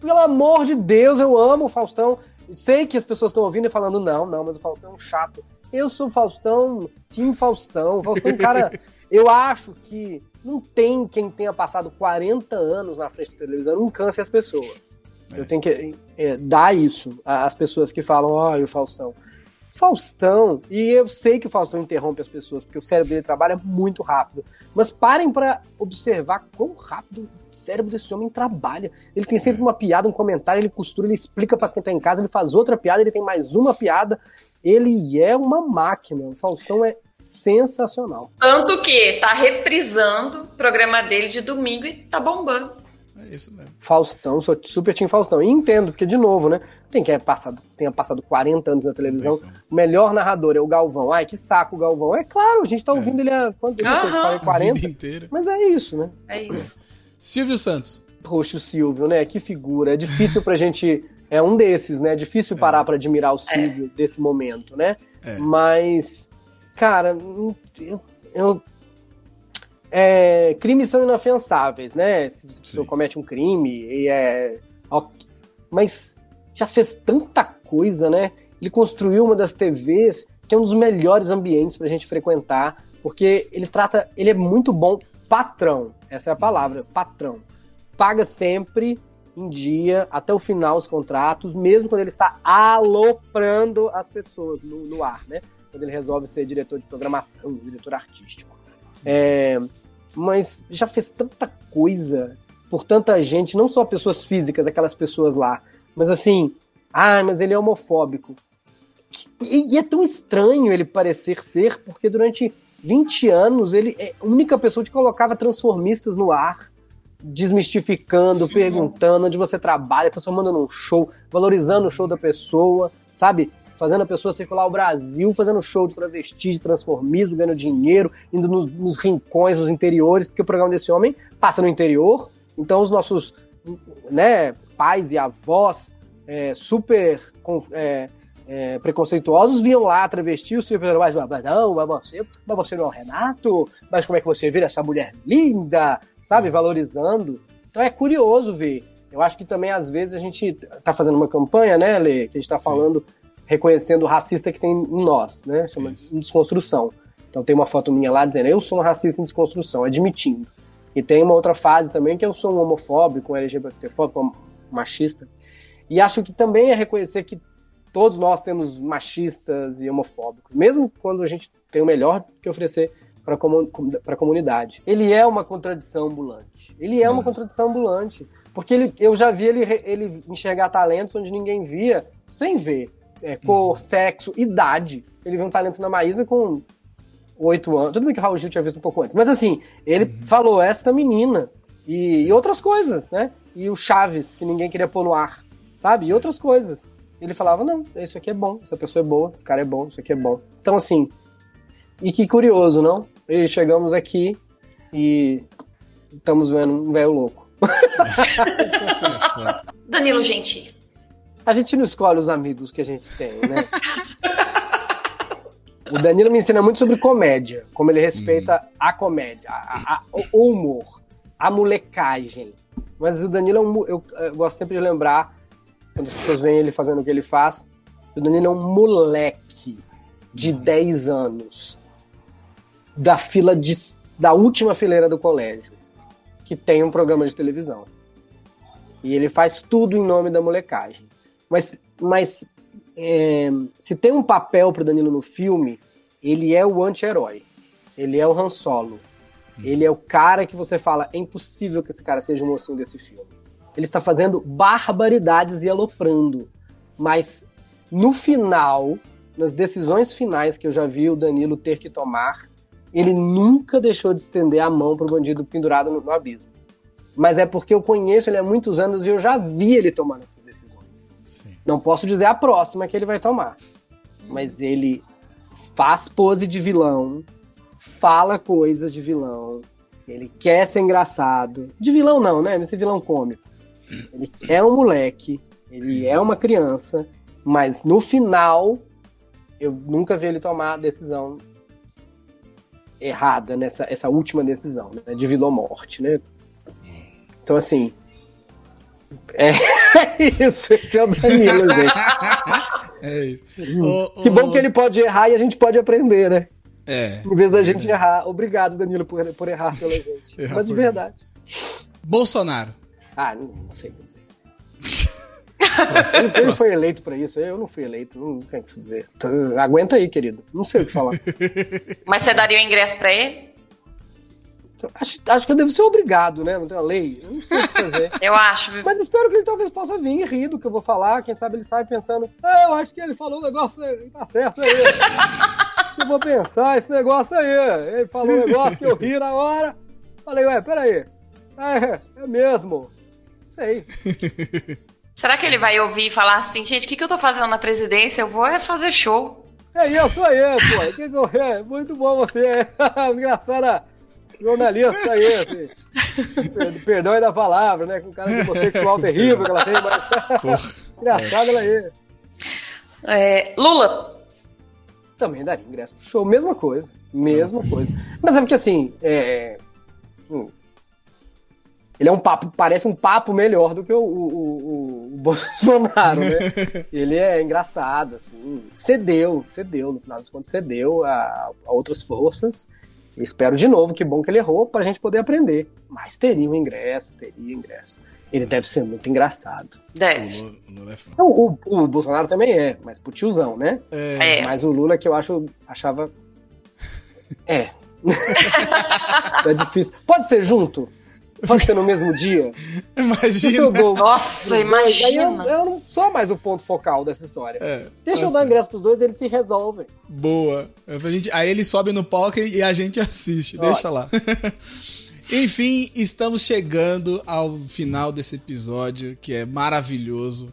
Pelo amor de Deus, eu amo o Faustão. Sei que as pessoas estão ouvindo e falando, não, não, mas o Faustão é um chato. Eu sou Faustão, Tim Faustão. Faustão, é cara, eu acho que não tem quem tenha passado 40 anos na frente da televisão não canse as pessoas. É. Eu tenho que é, dar isso às pessoas que falam, ai, o Faustão. Faustão, e eu sei que o Faustão interrompe as pessoas, porque o cérebro dele trabalha muito rápido, mas parem para observar quão rápido o cérebro desse homem trabalha. Ele tem sempre uma piada, um comentário, ele costura, ele explica para quem tá em casa, ele faz outra piada, ele tem mais uma piada, ele é uma máquina. O Faustão é sensacional. Tanto que tá reprisando o programa dele de domingo e tá bombando. É isso mesmo. Faustão, sou super Team Faustão. E entendo, porque, de novo, né? Tem que é passado, tenha passado 40 anos na televisão. O melhor narrador é o Galvão. Ai, que saco o Galvão. É claro, a gente tá é. ouvindo é. ele há quanto tempo? Uhum. Falei 40. Inteira. Mas é isso, né? É isso. Silvio Santos. Poxa, o Silvio, né? Que figura. É difícil pra gente é um desses, né? É difícil parar é. para admirar o Silvio é. desse momento, né? É. Mas, cara, eu, eu é, crimes são inafensáveis, né? Se você comete um crime e é. Mas já fez tanta coisa, né? Ele construiu uma das TVs que é um dos melhores ambientes pra gente frequentar, porque ele trata. Ele é muito bom patrão. Essa é a palavra, patrão. Paga sempre, em dia, até o final os contratos, mesmo quando ele está aloprando as pessoas no, no ar, né? Quando ele resolve ser diretor de programação, diretor artístico. É, mas já fez tanta coisa por tanta gente, não só pessoas físicas, aquelas pessoas lá, mas assim, ah, mas ele é homofóbico. E, e é tão estranho ele parecer ser, porque durante 20 anos ele é a única pessoa que colocava transformistas no ar desmistificando, perguntando onde você trabalha, transformando num show, valorizando o show da pessoa, sabe? Fazendo a pessoa circular o Brasil, fazendo show de travesti, de transformismo, ganhando dinheiro, indo nos, nos rincões, nos interiores, porque o programa desse homem passa no interior. Então os nossos né, pais e avós é, super é, é, preconceituosos viam lá travesti, o super mas não, mas você, mas você não é o Renato, mas como é que você vira essa mulher linda? sabe? Valorizando. Então é curioso ver. Eu acho que também, às vezes, a gente tá fazendo uma campanha, né, Lê? Que a gente tá falando, reconhecendo o racista que tem em nós, né? Chama Isso. desconstrução. Então tem uma foto minha lá dizendo, eu sou um racista em desconstrução, admitindo. E tem uma outra fase também que eu sou um homofóbico, um LGBTfóbico, um machista. E acho que também é reconhecer que todos nós temos machistas e homofóbicos, mesmo quando a gente tem o melhor que oferecer para a comunidade. Ele é uma contradição ambulante. Ele é uma contradição ambulante. Porque ele, eu já vi ele, ele enxergar talentos onde ninguém via, sem ver é, cor, uhum. sexo, idade. Ele viu um talento na Maísa com oito anos. Tudo bem que o Raul Gil tinha visto um pouco antes. Mas assim, ele uhum. falou, esta menina. E, e, outras coisas, né? E o Chaves, que ninguém queria pôr no ar, sabe? E outras coisas. Ele falava, não, isso aqui é bom, essa pessoa é boa, esse cara é bom, isso aqui é bom. Então, assim, e que curioso, não? E chegamos aqui e estamos vendo um velho louco. Danilo Gentili. A gente não escolhe os amigos que a gente tem, né? o Danilo me ensina muito sobre comédia, como ele respeita hum. a comédia, a, a, o humor, a molecagem. Mas o Danilo é um, eu, eu, gosto sempre de lembrar, quando as pessoas veem ele fazendo o que ele faz, o Danilo é um moleque de 10 anos da fila de, da última fileira do colégio que tem um programa de televisão. E ele faz tudo em nome da molecagem. Mas, mas é, se tem um papel pro Danilo no filme, ele é o anti-herói. Ele é o Han Solo. Ele é o cara que você fala, é impossível que esse cara seja o mocinho desse filme. Ele está fazendo barbaridades e aloprando. Mas no final, nas decisões finais que eu já vi o Danilo ter que tomar, ele nunca deixou de estender a mão pro bandido pendurado no, no abismo. Mas é porque eu conheço ele há muitos anos e eu já vi ele tomando essas decisões. Não posso dizer a próxima que ele vai tomar. Mas ele faz pose de vilão, fala coisas de vilão, ele quer ser engraçado. De vilão não, né? Esse vilão cômico. Ele é um moleque, ele é uma criança, mas no final eu nunca vi ele tomar a decisão errada nessa essa última decisão, né, de vida ou morte, né? Então, assim, é isso, esse é o Danilo, gente. É isso. O, que o, bom que ele pode errar e a gente pode aprender, né? É. Em vez da é gente errar. Obrigado, Danilo, por, por errar pela gente. Errar Mas de verdade. Bolsonaro. Ah, não, não sei, não sei. Ele, ele foi eleito para isso, eu não fui eleito, não sei o que dizer. Então, aguenta aí, querido. Não sei o que falar. Mas você daria o ingresso para ele? Acho, acho que eu devo ser obrigado, né? Não tem uma lei. Eu não sei o que fazer. eu acho. Mas espero que ele talvez possa vir e rir do que eu vou falar. Quem sabe ele sai pensando, ah, eu acho que ele falou um negócio, tá certo aí. eu vou pensar esse negócio aí. Ele falou um negócio que eu ri na hora. Falei, ué, peraí. É, é mesmo. Sei. Será que ele vai ouvir e falar assim, gente, o que, que eu tô fazendo na presidência? Eu vou é fazer show. É isso aí, pô. Que que é? Muito bom você. Engraçada jornalista aí. Assim. Perdão aí da palavra, né? Com um cara de homossexual terrível que ela tem, mas. Engraçada ela aí. É, Lula. Também daria ingresso pro show, mesma coisa. Mesma coisa. Mas é porque assim. É... Hum, ele é um papo, parece um papo melhor do que o, o, o, o Bolsonaro, né? ele é engraçado, assim. Cedeu, cedeu, no final das contas, cedeu a, a outras forças. Eu espero de novo, que bom que ele errou, pra gente poder aprender. Mas teria um ingresso, teria ingresso. Ele deve ser muito engraçado. Deve. O, Lula é Não, o, o, Bolsonaro também é, mas pro tiozão, né? É. Mas o Lula que eu acho, achava. É. é difícil. Pode ser junto? Pode ser no mesmo dia? Imagina. Dou, Nossa, imagina. Eu, eu, não sou mais o ponto focal dessa história. É, Deixa eu dar ingresso pros dois, eles se resolvem. Boa. Aí ele sobe no palco e a gente assiste. Deixa lá. Enfim, estamos chegando ao final desse episódio, que é maravilhoso.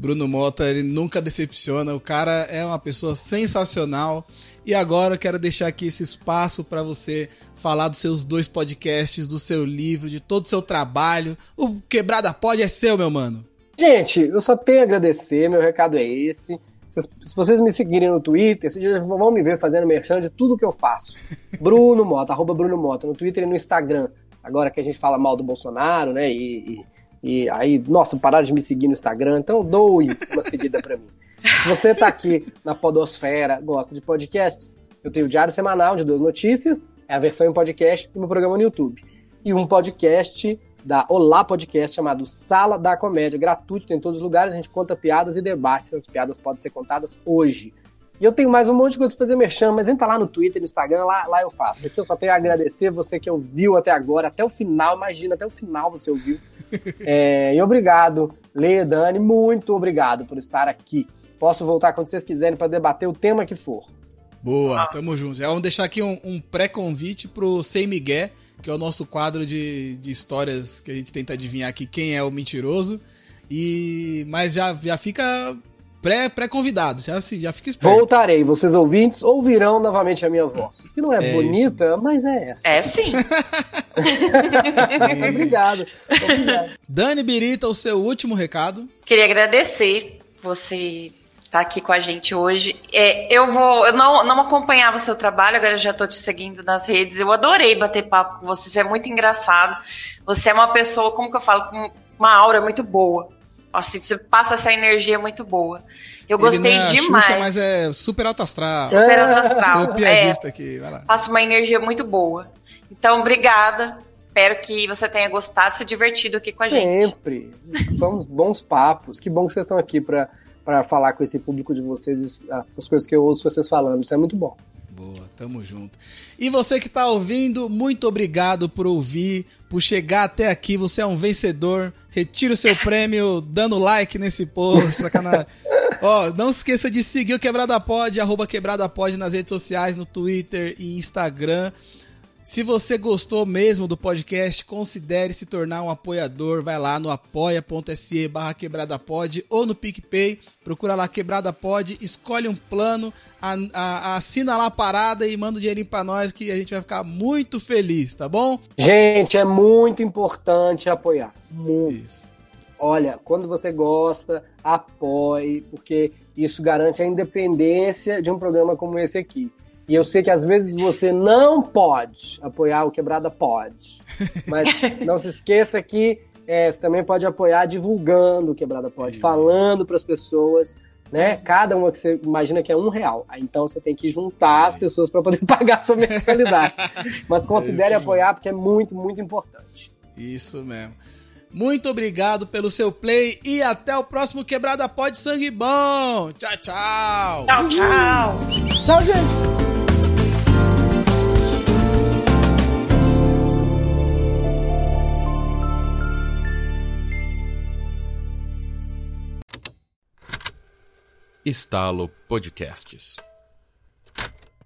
Bruno Mota, ele nunca decepciona. O cara é uma pessoa sensacional. E agora eu quero deixar aqui esse espaço para você falar dos seus dois podcasts, do seu livro, de todo o seu trabalho. O Quebrada Pode é seu, meu mano. Gente, eu só tenho a agradecer, meu recado é esse. Se vocês me seguirem no Twitter, vocês vão me ver fazendo merchan de tudo que eu faço. Bruno Mota, arroba Bruno Mota, no Twitter e no Instagram. Agora que a gente fala mal do Bolsonaro, né? E, e, e aí, nossa, pararam de me seguir no Instagram, então doe uma seguida para mim. Se você tá aqui na Podosfera, gosta de podcasts, eu tenho o Diário Semanal de duas notícias, é a versão em podcast do meu programa no YouTube. E um podcast da Olá Podcast chamado Sala da Comédia, gratuito, em todos os lugares, a gente conta piadas e debates, as piadas podem ser contadas hoje. E eu tenho mais um monte de coisa pra fazer merchan, mas entra lá no Twitter, no Instagram, lá, lá eu faço. Aqui eu só tenho a agradecer você que ouviu até agora, até o final, imagina, até o final você ouviu. É, e obrigado, Lê, Dani, muito obrigado por estar aqui. Posso voltar quando vocês quiserem para debater o tema que for. Boa, tamo junto. Já vamos deixar aqui um, um pré-convite pro Sem Miguel, que é o nosso quadro de, de histórias que a gente tenta adivinhar aqui quem é o mentiroso. E mas já, já fica pré, pré-convidado, já, já fica esperto. Voltarei, vocês ouvintes ouvirão novamente a minha voz. Que não é, é bonita, isso. mas é essa. É sim. sim. Obrigado. Obrigado. Dani Birita, o seu último recado. Queria agradecer você tá aqui com a gente hoje. É, eu vou, eu não, não acompanhava o seu trabalho, agora já estou te seguindo nas redes. Eu adorei bater papo com você, você é muito engraçado. Você é uma pessoa, como que eu falo, com uma aura muito boa. Assim, você passa essa energia muito boa. Eu Ele gostei não é demais. Xuxa, mas é super alto astral. Super alto astral. Sou piadista é, aqui, vai lá. Passa uma energia muito boa. Então, obrigada. Espero que você tenha gostado, se divertido aqui com a Sempre. gente. Sempre. Vamos bons papos. Que bom que vocês estão aqui para para falar com esse público de vocês, essas coisas que eu ouço vocês falando. Isso é muito bom. Tamo junto. E você que tá ouvindo, muito obrigado por ouvir, por chegar até aqui. Você é um vencedor. Retira o seu prêmio dando like nesse post, sacanagem. Ó, não esqueça de seguir o Quebrada Pod, arroba Quebrada Pod nas redes sociais, no Twitter e Instagram. Se você gostou mesmo do podcast, considere se tornar um apoiador. Vai lá no apoia.se barra quebradapod ou no PicPay. Procura lá Quebrada Pod, escolhe um plano, a, a, assina lá a parada e manda o um dinheirinho pra nós que a gente vai ficar muito feliz, tá bom? Gente, é muito importante apoiar. Muito. Isso. Olha, quando você gosta, apoie, porque isso garante a independência de um programa como esse aqui. E eu sei que às vezes você não pode apoiar o Quebrada Pode. Mas não se esqueça que é, você também pode apoiar divulgando o Quebrada Pode, falando para as pessoas, né? Cada uma que você imagina que é um real. Aí, então você tem que juntar as pessoas para poder pagar a sua mensalidade. Mas considere apoiar porque é muito, muito importante. Isso mesmo. Muito obrigado pelo seu play e até o próximo Quebrada Pode Sangue Bom. Tchau, tchau. Tchau, tchau. Tchau, gente. Estalo Podcasts.